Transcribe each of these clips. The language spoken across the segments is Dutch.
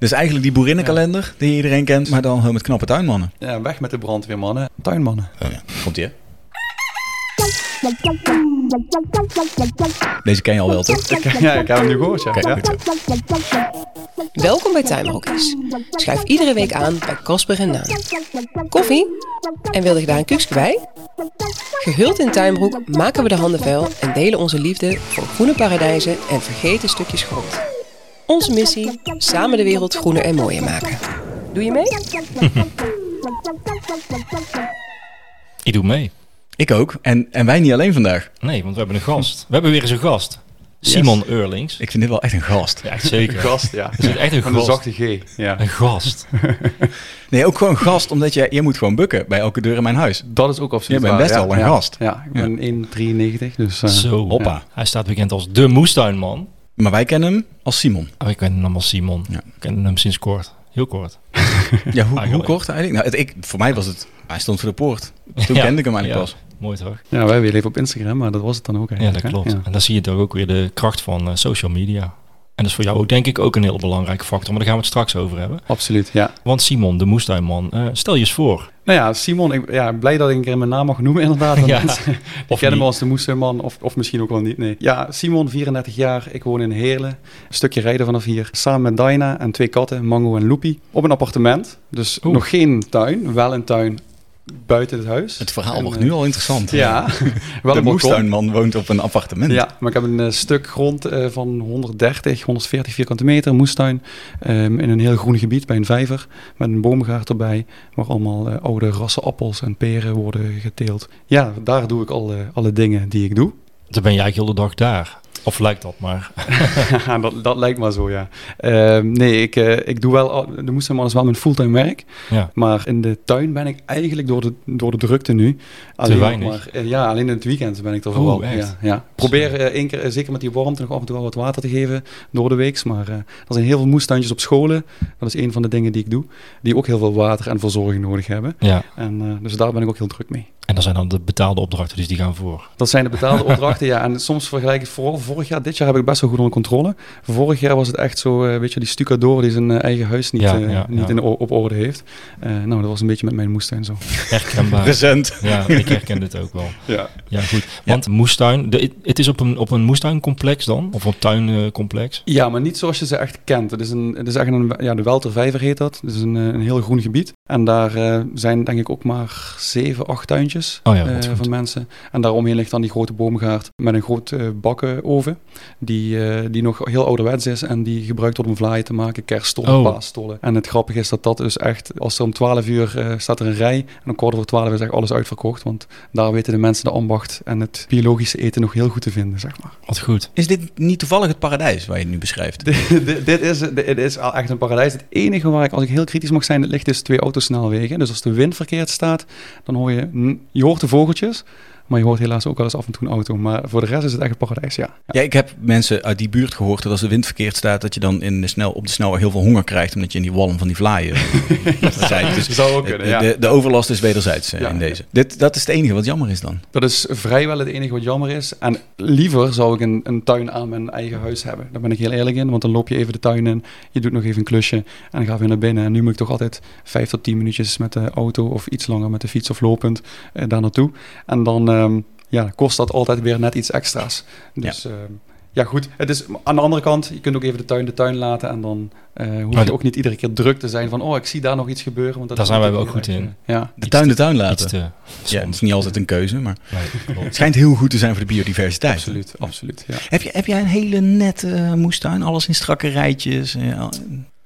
Dus eigenlijk die boerinnenkalender die iedereen kent, maar dan met knappe tuinmannen. Ja, weg met de brandweermannen, tuinmannen. Oh ja, komt ie hè? Deze ken je al wel, toch? Ja, ik heb hem nu gehoord, ja. Welkom bij Tuinbroekjes. Schuif iedere week aan bij Casper en Daan. Koffie? En wilde je daar een kuksje bij? Gehuld in tuinbroek maken we de handen vuil en delen onze liefde voor groene paradijzen en vergeten stukjes grond. Onze missie: samen de wereld groener en mooier maken. Doe je mee? Ik doe mee. Ik ook. En, en wij niet alleen vandaag. Nee, want we hebben een gast. We hebben weer eens een gast. Simon Eurlings. Ik vind dit wel echt een gast. Ja, echt zeker. Gast, ja. Het is echt een Van de gast. zachte G, ja. Een gast. Nee, ook gewoon gast, omdat je, je moet gewoon bukken bij elke deur in mijn huis. Dat is ook absoluut Je bent best ja. wel een Ja. gast. Ja, ik ben 1,93, dus... eh, Zo. hoppa. Hij staat bekend als de moestuinman. Maar wij kennen hem als Simon. Oh, ik ken hem als Simon. Ja. Ik ken hem sinds kort. Heel kort. Ja, hoe, hoe Eigenlijk. kort eigenlijk? Nou, het, ik, voor mij was het... Hij stond voor de poort. Toen Ja. kende ik hem eigenlijk Ja. pas. Mooi toch? Ja, wij weer leven op Instagram, maar dat was het dan ook Ja, eigenlijk. dat hè? klopt. Ja. En dan zie je toch ook weer de kracht van eh, social media. En dat is voor jou ook denk ik ook een heel belangrijke factor. Maar daar gaan we het straks over hebben. Absoluut, ja. Want Simon, de moestuinman, eh, stel je eens voor. Nou ja, Simon, ik, ja, blij dat ik een keer mijn naam mag noemen inderdaad. Ja. Of kennen me als de moesterman, of, of misschien ook wel niet. Nee. Ja, Simon, 34 jaar, ik woon in Heerlen. Een stukje rijden vanaf hier. Samen met Daina en twee katten, Mango en Loopy. Op een appartement. Dus Oeh. nog geen tuin, wel een tuin buiten het huis. Het verhaal En, wordt eh, nu al interessant. Ja, wel de moestuinman woont op een appartement. Ja, maar ik heb een eh, stuk grond eh, van 130, 140 vierkante meter, moestuin. ehm, in een heel groen gebied bij een vijver. Met een boomgaard erbij. Waar allemaal oude rassen appels en peren worden geteeld. Ja, daar doe ik alle, alle dingen die ik doe. Dan ben jij eigenlijk heel de dag daar. Of lijkt dat maar. dat, dat lijkt maar zo, ja. Ehm, nee, ik, eh, ik doe wel... De moestuinman is wel mijn fulltime werk. Ja. Maar in de tuin ben ik eigenlijk door de, door de drukte nu. Alleen nog weinig. Maar, eh, ja, alleen in het weekend ben ik er vooral. echt? Ja, ja. Probeer eh, één keer, zeker met die warmte, nog af en toe wel wat water te geven door de week. Maar er zijn heel veel moestuintjes op scholen. Dat is een van de dingen die ik doe. Die ook heel veel water en verzorging nodig hebben. ja. En, dus daar ben ik ook heel druk mee. En dan zijn dan de betaalde opdrachten, dus die gaan voor. Dat zijn de betaalde opdrachten, ja. En soms vergelijk ik vooral vorig jaar. Dit jaar heb ik best wel goed onder controle. Vorig jaar was het echt zo, eh, weet je, die stucador die zijn eh, eigen huis niet, Ja, eh, ja, niet ja. In, op orde heeft. Nou, dat was een beetje met mijn moestuin zo. Herkenbaar. Present. Ja, ik herken dit ook wel. Ja. Ja, goed. Want moestuin, de, het is op een, op een moestuincomplex dan? Of een tuincomplex? Ja, maar niet zoals je ze echt kent. Het is, een, het is echt een, ja, de Weltervijver heet dat. Het is een, een heel groen gebied. En daar zijn denk ik ook maar zeven, acht tuintjes Oh ja, van mensen. En daaromheen ligt dan die grote boomgaard met een groot eh, Die, eh, die nog heel ouderwets is en die gebruikt wordt om vlaaien te maken, kerststollen, Oh. paasstollen. En het grappige is dat dat dus echt, als er om 12 uur eh, staat er een rij en om kwart over 12 is echt alles uitverkocht. Want daar weten de mensen de ambacht en het biologische eten nog heel goed te vinden, zeg maar. Wat goed. Is dit niet toevallig het paradijs waar je het nu beschrijft? dit, dit- is, dit is al echt een paradijs. Het enige waar ik, als ik heel kritisch mag zijn, het ligt is twee autosnelwegen. Dus als de wind verkeerd staat, dan hoor je, mm, je hoort de vogeltjes, maar je hoort helaas ook wel eens af en toe een auto. Maar voor de rest is het echt een paradijs, ja. Ja, ik heb mensen uit die buurt gehoord dat als de wind verkeerd staat, dat je dan in de snel, op de snelweg heel veel honger krijgt, omdat je in die walm van die vlaaien zit. Dus Zou ook kunnen, de, ja. de, de overlast is wederzijds eh, Ja, in deze. Dit, dat is het enige wat jammer is dan. Dat is vrijwel het enige wat jammer is. En liever zou ik een, een tuin aan mijn eigen huis hebben. Daar ben ik heel eerlijk in, want dan loop je even de tuin in, je doet nog even een klusje en dan ga je weer naar binnen. En nu moet ik toch altijd vijf tot tien minuutjes met de auto of iets langer met de fiets of lopend eh, daar naartoe. En dan ehm, ja, kost dat altijd weer net iets extra's. Dus ja. ja, goed. Het is, aan de andere kant, je kunt ook even de tuin de tuin laten en dan eh hoef je ook niet iedere keer druk te zijn van, oh, ik zie daar nog iets gebeuren. Want dat Daar zijn wij heel goed in. eh, Ja. De Iets tuin de tuin laten. te Ja, dat is niet altijd een keuze, maar Nee, het schijnt heel goed te zijn voor de biodiversiteit. Absoluut, absoluut. Ja. Heb, je, heb jij een hele nette eh, moestuin? Alles in strakke rijtjes? al-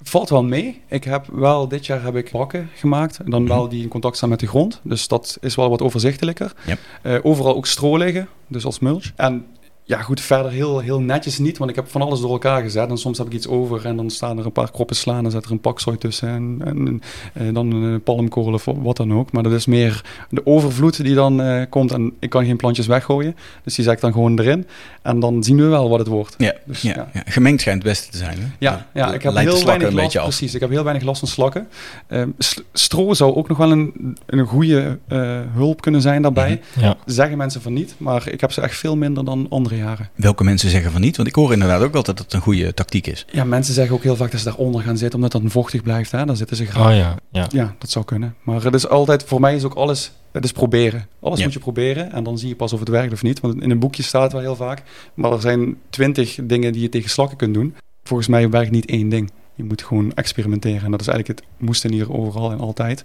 Valt wel mee. Ik heb wel, dit jaar heb ik bakken gemaakt. En dan wel die in contact staan met de grond. Dus dat is wel wat overzichtelijker. Yep. Eh, overal ook stro liggen, dus als mulch. En ja, goed, verder heel, heel netjes niet, want ik heb van alles door elkaar gezet. En soms heb ik iets over en dan staan er een paar kroppen slaan. Dan zit er een pakzooi tussen en, en eh, dan een palmkorrel of wat dan ook. Maar dat is meer de overvloed die dan eh, komt. En ik kan geen plantjes weggooien, dus die zet ik dan gewoon erin. En dan zien we wel wat het wordt. Ja, Dus, ja, ja. ja. gemengd schijnt het beste te zijn. Hè? Ja, ja ik heb heel weinig een last, precies, ik heb heel weinig last van slakken. Ehm, stro zou ook nog wel een, een goede eh, hulp kunnen zijn daarbij. Mhm. Ja. Zeggen mensen van niet, maar ik heb ze echt veel minder dan andere andere jaren. Welke mensen zeggen van niet? Want ik hoor inderdaad ook altijd dat het een goede tactiek is. Ja, mensen zeggen ook heel vaak dat ze daaronder gaan zitten, omdat dat dan vochtig blijft. Hè? Dan zitten ze graag. Oh ja, ja. Ja, dat zou kunnen. Maar het is altijd, voor mij is ook alles, het is proberen. Alles Ja. moet je proberen en dan zie je pas of het werkt of niet. Want in een boekje staat het wel heel vaak. Maar er zijn twintig dingen die je tegen slakken kunt doen. Volgens mij werkt niet één ding. Je moet gewoon experimenteren. En dat is eigenlijk het moesten hier overal en altijd.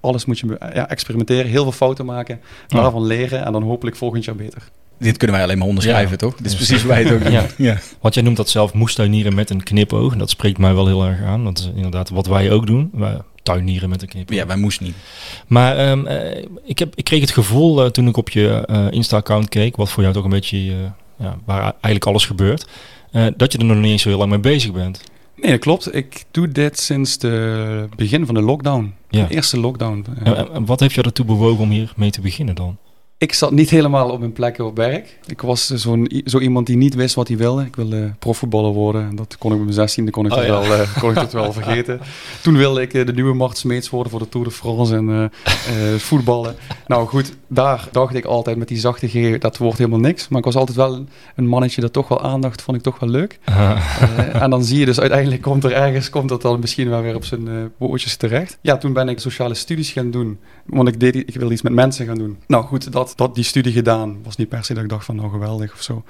Alles moet je ja, experimenteren, heel veel fouten maken, Ja. daarvan leren en dan hopelijk volgend jaar beter. Dit kunnen wij alleen maar onderschrijven, Ja. toch? Dit is Ja. precies hoe wij het ook. Ja. Ja. Want jij noemt dat zelf moestuinieren met een knipoog. En dat spreekt mij wel heel erg aan. Dat is inderdaad wat wij ook doen. Wij tuinieren met een knipoog. ja, wij moesten niet. Maar ehm, eh, ik, heb, ik kreeg het gevoel eh, toen ik op je eh, Insta-account keek, wat voor jou toch een beetje, eh, ja, waar eigenlijk alles gebeurt, eh, dat je er nog niet eens zo heel lang mee bezig bent. Nee, dat klopt. Ik doe dit sinds de begin van de lockdown. Ja. De eerste lockdown. Eh, En- en- en wat heeft je ertoe bewogen om hier mee te beginnen dan? Ik zat niet helemaal op mijn plek op werk. Ik was zo'n, zo iemand die niet wist wat hij wilde. Ik wilde profvoetballer worden. En Dat kon ik met mijn 16e kon ik, Oh, dat, ja. wel, eh, kon ik dat wel vergeten. Toen wilde ik eh, de nieuwe Mart Smeets worden voor de Tour de France en eh, voetballen. Nou goed, daar dacht ik altijd met die zachte G, dat wordt helemaal niks. Maar ik was altijd wel een, mannetje dat toch wel aandacht vond ik toch wel leuk. En dan zie je dus uiteindelijk komt er ergens, komt dat dan misschien wel weer op zijn bootjes terecht. Ja, toen ben ik sociale studies gaan doen. Want ik, deed, ik wilde iets met mensen gaan doen. Nou goed, dat, dat die studie gedaan was niet per se dat ik dacht van nou geweldig of zo.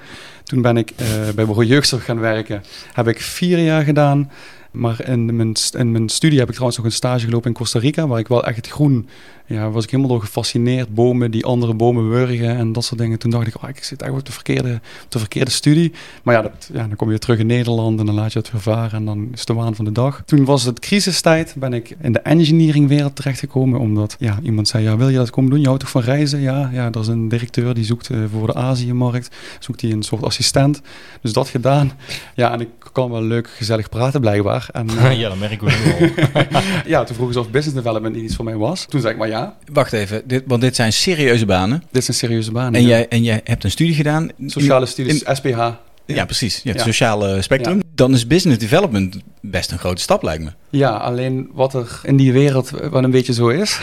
Toen ben ik eh, bij Bureau Jeugdzorg gaan werken. Heb ik vier jaar gedaan. Maar in mijn, in mijn studie heb ik trouwens nog een stage gelopen in Costa Rica, waar ik wel echt groen, ja, was ik helemaal door gefascineerd. Bomen die andere bomen wurgen en dat soort dingen. Toen dacht ik, oh, ik zit eigenlijk op de verkeerde, op de verkeerde studie. Maar ja, dat, ja, dan kom je terug in Nederland en dan laat je het weer varen en dan is de waan van de dag. Toen was het crisistijd, ben ik in de engineeringwereld terechtgekomen, omdat ja, iemand zei, ja, wil je dat komen doen? Je houdt toch van reizen? Ja, ja, dat is een directeur die zoekt eh, voor de Aziëmarkt, zoekt hij een soort assistent. Dus dat gedaan. Ja, en ik kan wel leuk, gezellig praten blijkbaar. En, eh, ja, dat merk ik wel ja, toen vroegen ze of business development niet iets voor mij was. Toen zei ik maar ja, Wacht even, dit, want dit zijn serieuze banen. dit een serieuze baan. En ja. jij, en jij hebt een studie gedaan. Sociale studies, In- SPH. ja, precies. Je hebt het sociale spectrum. Dan is business development best een grote stap, lijkt me. Ja, alleen wat er in die wereld wel een beetje zo is.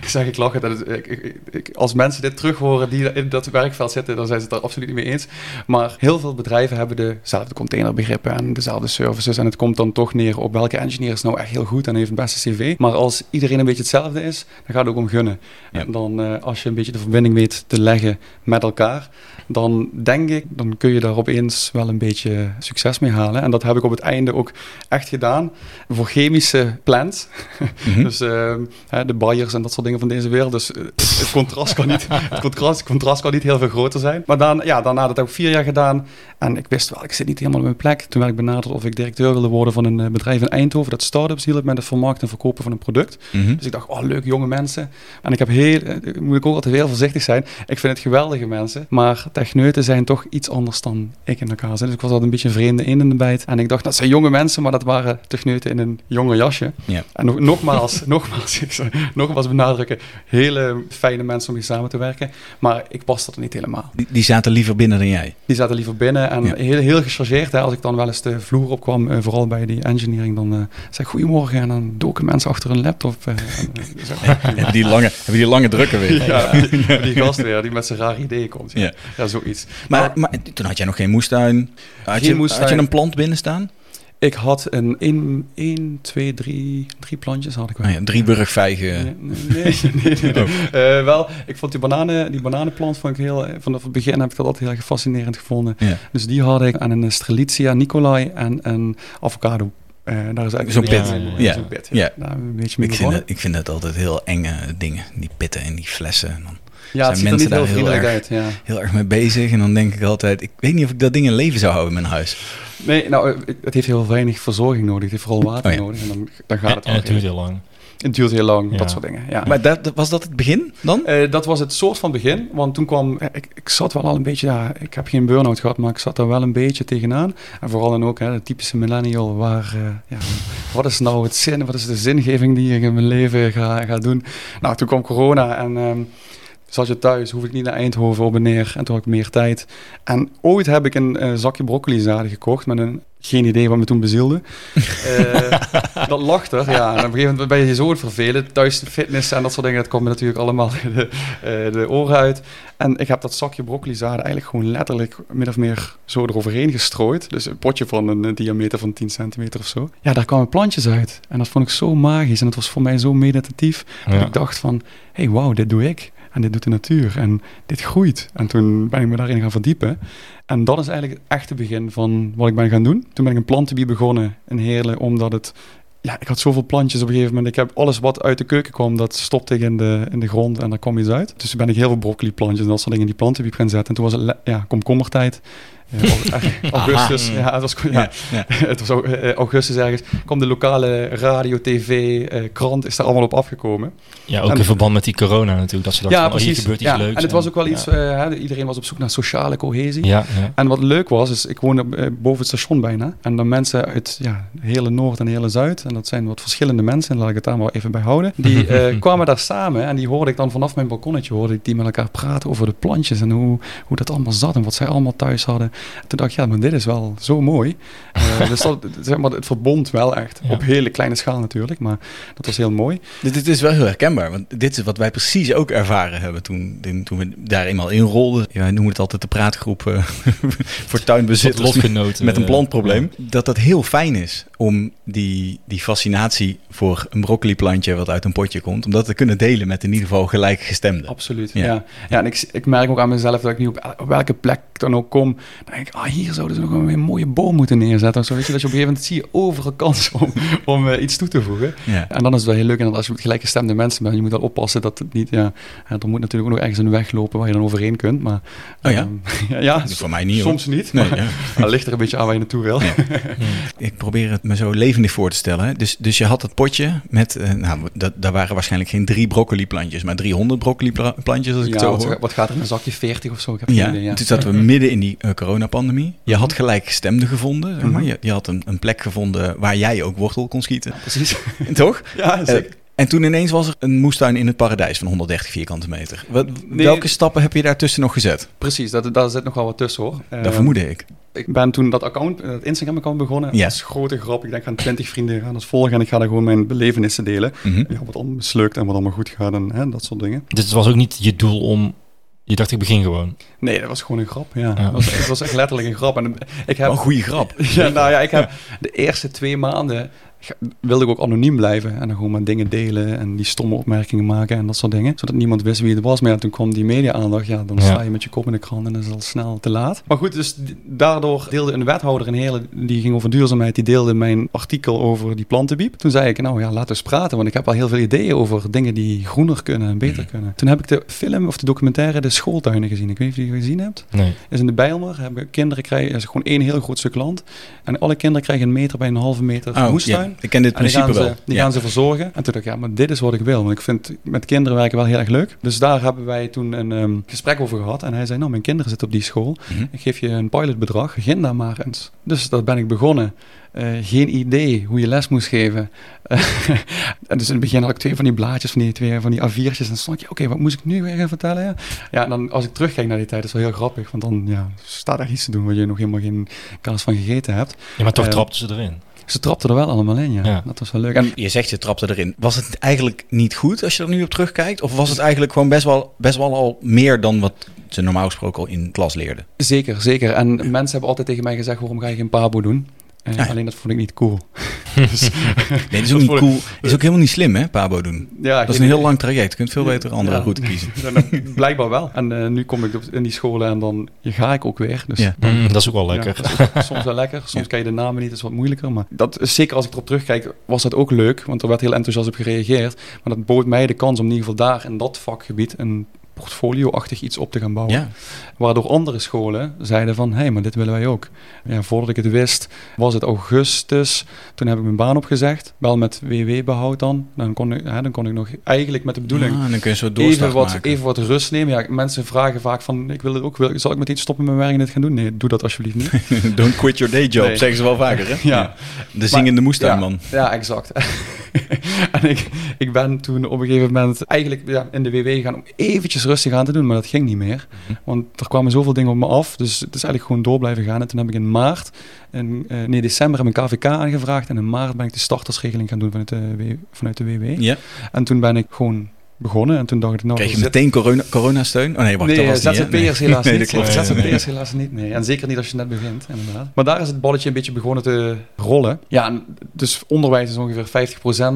ik zeg, ik lach het. dat ik, ik, ik- als mensen dit terug horen die in dat werkveld zitten, dan zijn ze het daar absoluut niet mee eens. Maar heel veel bedrijven hebben dezelfde containerbegrippen en dezelfde services. En het komt dan toch neer op welke engineer is nou echt heel goed en heeft het beste cv. Maar als iedereen een beetje hetzelfde is, dan gaat het ook om gunnen. Ja. En dan, eh, als je een beetje de verbinding weet te leggen met elkaar, dan denk ik, dan kun je daar opeens wel een beetje succes mee halen. En dat heb ik op het einde ook echt gedaan. Voor chemische plants. Mhm. Dus eh, hè, de Bayers en dat soort dingen van deze wereld. Dus eh, het, contrast kan niet, het contrast, het contrast kan niet heel veel groter zijn. Maar dan, ja, daarna dat heb ik vier jaar gedaan. En ik wist wel, ik zit niet helemaal op mijn plek. Toen werd ik benaderd of ik directeur wilde worden van een eh, bedrijf in Eindhoven. Dat start-ups hielp met het vermarkten en verkopen van een product. Mhm. Dus ik dacht, oh leuk, jonge mensen. En ik heb heel, eh, moet ik ook altijd heel voorzichtig zijn. Ik vind het geweldige mensen. Maar techneuten zijn toch iets anders dan ik in elkaar zit. Dus ik was altijd een beetje een vreemde in in de bijt. En ik dacht, dat zijn jonge mensen, maar dat waren techneuten in een jonge jasje. Ja. En nog, nogmaals, nogmaals, ik zou nogmaals benadrukken, hele fijne mensen om mee samen te werken. Maar ik paste er niet helemaal. Die, die zaten liever binnen dan jij. Die zaten liever binnen en Ja. heel, heel gechargeerd. Hè. Als ik dan wel eens de vloer opkwam, eh, vooral bij die engineering, dan eh zei ik goedemorgen. En dan doken mensen achter een laptop. eh, en, zo. Die lange, hebben die lange drukken weer. Ja, die, die gast weer, die met zijn rare ideeën komt. Ja, Ja. zoiets. Maar, maar toen had jij nog geen moestuin. Had, Geen je, moestuin. had je een plant binnen staan? Ik had een 1, 2, 3, drie plantjes had ik wel. Oh ja, drie burgvijgen. Nee, nee, nee. nee, nee. Eh, wel, ik vond die, bananen, die bananenplant vond ik heel, vanaf het begin heb ik dat altijd heel erg fascinerend gevonden. Ja. Dus die had ik aan een Strelitzia Nicolai en een avocado. Eh, daar is eigenlijk Zo'n pit. Ja, ja. zo'n pit. Ja. Een beetje Ik vind, het, ik vind het altijd heel enge dingen. Die pitten en die flessen. En dan Ja, het zijn ziet er niet mensen heel daar heel vriendelijk erg- uit. Ja. heel erg mee bezig. En dan denk ik altijd, ik weet niet of ik dat ding in leven zou houden in mijn huis. Nee, nou, het heeft heel weinig verzorging nodig. Het heeft vooral water Oh ja. nodig. En dan, dan gaat het en wel. het duurt heel lang. Het duurt heel lang, Ja. dat soort dingen. Ja. Maar dat, was dat het begin dan? Eh, dat was het soort van begin, want toen kwam, ik, ik zat wel al een beetje, ja, ik heb geen burn-out gehad, maar ik zat er wel een beetje tegenaan. En vooral dan ook, hè, de typische millennial, waar, eh, ja, wat is nou het zin, wat is de zingeving die ik in mijn leven ga, ga doen? Nou, toen kwam corona en ehm, zat je thuis, hoef ik niet naar Eindhoven op en neer. En toen had ik meer tijd. En ooit heb ik een eh, zakje broccoli zaden gekocht met een geen idee wat me toen bezielde. Eh, dat lacht er, ja. En op een gegeven moment ben je je zo vervelen. Thuis fitness en dat soort dingen, dat komt me natuurlijk allemaal de, uh, de oren uit. En ik heb dat zakje broccoli zaden eigenlijk gewoon letterlijk min of meer zo eroverheen gestrooid. Dus een potje van een, diameter van 10 centimeter of zo. Ja, daar kwamen plantjes uit. En dat vond ik zo magisch. En het was voor mij zo meditatief. Dat ik dacht van, hé, hey, wauw, dit doe ik. En dit doet de natuur. En dit groeit. En toen ben ik me daarin gaan verdiepen. En dat is eigenlijk het echte begin van wat ik ben gaan doen. Toen ben ik een plantenbie begonnen in Heerlen, omdat het... Ja, ik had zoveel plantjes op een gegeven moment. Ik heb alles wat uit de keuken kwam, dat stopte ik in de, in de grond en daar kwam iets uit. Dus toen ben ik heel veel broccoli plantjes en dat soort dingen in die plantenbie gaan zetten. En toen was het ja, komkommertijd. Augustus, ja, het was, ja, ja, het was eh, augustus ergens, kwam de lokale radio, tv, uh, krant, is er allemaal op afgekomen. Ja, ook in verband met die corona natuurlijk, dat ze dachten ja, van, oh, hier gebeurt iets ja, leuks. En het was ook wel iets, uh, iedereen was op zoek naar sociale cohesie. Ja, En wat leuk was, is ik woonde boven het station bijna, en dan mensen uit ja, hele Noord en hele Zuid, en dat zijn wat verschillende mensen, en laat ik het daar maar even bij houden, die kwamen daar samen, en die hoorde ik dan vanaf mijn balkonnetje, hoorde ik die met elkaar praten over de plantjes, en hoe, hoe dat allemaal zat, en wat zij allemaal thuis hadden. Toen dacht ik, ja, maar dit is wel zo mooi. Uh, dus dat, zeg maar, het verbond wel echt. Op hele kleine schaal natuurlijk, maar dat was heel mooi. Dit, dit, is wel heel herkenbaar, want dit is wat wij precies ook ervaren hebben toen, toen we daar eenmaal in rolden. Ja, wij noemen het altijd de praatgroep uh, voor tuinbezitters met een plantprobleem. Ja. Dat dat heel fijn is om die, die fascinatie voor een broccoliplantje wat uit een potje komt, om dat te kunnen delen met in ieder geval gelijkgestemden. Absoluut, ja. ja. en ik, ik merk ook aan mezelf dat ik nu op, op welke plek dan ook kom, denk ik, ah, hier zouden ze nog een, mooie boom moeten neerzetten. Of zo, weet je, dat je op een gegeven moment zie je overal kans om, om uh, iets toe te voegen. Ja. En dan is het wel heel leuk. En als je met gelijkgestemde mensen bent, je moet wel oppassen dat het niet, ja, er moet natuurlijk ook nog ergens een weg lopen waar je dan overheen kunt. Maar, oh ja? Um, ja, voor mij niet Soms hoor. niet, nee, maar, ja. ligt er een beetje aan waar je naartoe wil. ik probeer het me zo levendig voor te stellen. Dus, dus je had dat potje met, uh, nou, dat, daar waren waarschijnlijk geen drie broccoliplantjes, maar 300 broccoliplantjes als ik ja, het zo wat, hoor. Wat gaat er in een zakje 40 of zo? Ik heb ja, idee, ja. toen zaten we midden in die uh, coronapandemie. Je had gelijkgestemden gevonden, zeg maar. Mhm. je, je, had een, een, plek gevonden waar jij ook wortel kon schieten. Ja, precies. Toch? Ja, zeker. Uh, en toen ineens was er een moestuin in het paradijs van 130 vierkante meter. Wat, nee, welke stappen heb je daartussen nog gezet? Precies, dat, daar zit nog wel wat tussen hoor. Dat uh, vermoedde ik. Ik ben toen dat account, dat Instagram-account begonnen. Ja. Dat is grote grap. Ik denk, gaan 20 vrienden gaan dat volgen en ik ga daar gewoon mijn belevenissen delen. Mhm. Ja, wat allemaal mislukt en wat allemaal goed gaat en hè, dat soort dingen. Dit was ook niet je doel om je dacht, ik begin gewoon. Nee, dat was gewoon een grap. Ja, ja. Het, was, het was echt letterlijk een grap. En ik heb, een goede grap. ja, nou ja, ik heb de eerste twee maanden wilde ik ook anoniem blijven en dan gewoon maar dingen delen en die stomme opmerkingen maken en dat soort dingen. Zodat niemand wist wie het was. Maar ja, toen kwam die media-aandacht. Ja, dan sta je met je kop in de krant en dan is het al snel te laat. Maar goed, dus daardoor deelde een wethouder in Heerlen, die ging over duurzaamheid, die deelde mijn artikel over die plantenbiep. Toen zei ik, nou ja, laten we eens praten, want ik heb al heel veel ideeën over dingen die groener kunnen en beter kunnen. Toen heb ik de film of de documentaire De Schooltuinen gezien. Ik weet niet of je die gezien hebt. Nee. Is in de Bijlmer. Hebben kinderen krijgen, is gewoon één heel groot stuk land. En alle kinderen krijgen een meter bij een halve meter oh, moestuin. Ik ken dit principe die gaan wel. Ze, die ja. gaan ze verzorgen. En toen dacht ik, ja, maar dit is wat ik wil. Want ik vind met kinderen werken wel heel erg leuk. Dus daar hebben wij toen een um, gesprek over gehad. En hij zei, nou, mijn kinderen zitten op die school. Mm -hmm. Ik geef je een pilotbedrag. Begin daar maar eens. Dus dat ben ik begonnen. Uh, geen idee hoe je les moest geven. Uh, en dus in het begin had ik twee van die blaadjes, van die, twee van die A4'tjes. En dan stond je, oké, okay, wat moest ik nu weer gaan vertellen? Ja, ja en dan als ik terugkijk naar die tijd, is het wel heel grappig. Want dan ja, staat er iets te doen waar je nog helemaal geen kaas van gegeten hebt. Ja, maar toch Uh, trapten ze erin. Ze trapten er wel allemaal in, ja. Ja. Dat was wel leuk. En Je zegt je trapte erin. Was het eigenlijk niet goed als je er nu op terugkijkt? Of was het eigenlijk gewoon best wel, best wel al meer dan wat ze normaal gesproken al in klas leerden? zeker, zeker. En mensen hebben altijd tegen mij gezegd, waarom ga je geen pabo doen? Ja. Alleen dat vond ik niet cool. dus, Nee, dat is ook niet cool. is ook helemaal niet slim, hè, Pabo doen. ja, Dat is een heel lang traject. Je kunt veel beter andere Ja. route kiezen. Ja, nou, blijkbaar wel. En eh, nu kom ik op- in die scholen en dan ga ik ook weer. Dus Ja. dan- Mm, dat is ook wel lekker. Soms wel lekker. Soms Ja. kan je de namen niet, dat is wat moeilijker. Maar dat is zeker als ik erop terugkijk, was dat ook leuk. Want er werd heel enthousiast op gereageerd. Maar dat bood mij de kans om in ieder geval daar in dat vakgebied een portfolio-achtig iets op te gaan bouwen. Ja. Waardoor andere scholen zeiden van, hé, hey, maar dit willen wij ook. Ja, voordat ik het wist, was het augustus. Toen heb ik mijn baan opgezegd. Wel met WW-behoud dan. Dan kon, ik, hè, dan kon ik nog eigenlijk met de bedoeling... Ah, dan kun je zo Even wat, maken. even wat rust nemen. Ja, mensen vragen vaak van, ik wil het ook, wil, zal ik meteen stoppen met mijn werk en dit gaan doen? Nee, doe dat alsjeblieft niet. Don't quit your day job, Nee. zeggen ze wel vaker, hè? Ja. De zingende moestuinman. Ja, ja, exact. en ik, ik ben toen op een gegeven moment eigenlijk ja, in de WW gaan om eventjes rustig aan te doen, maar dat ging niet meer. Mhm. Want er kwamen zoveel dingen op me af, dus het is eigenlijk gewoon door blijven gaan. En toen heb ik in maart, in, uh, nee, december heb ik een KVK aangevraagd en in maart ben ik de startersregeling gaan doen vanuit de, vanuit de WW. Ja. En toen ben ik gewoon begonnen. En toen dacht ik, nou... Kreeg je meteen corona, coronasteun? Oh nee, wacht, nee, dat was ZZP'ers nee. helaas nee, niet. Nee, ZZP'ers helaas niet, nee. En zeker niet als je net begint, inderdaad. Maar daar is het balletje een beetje begonnen te rollen. Ja, dus onderwijs is ongeveer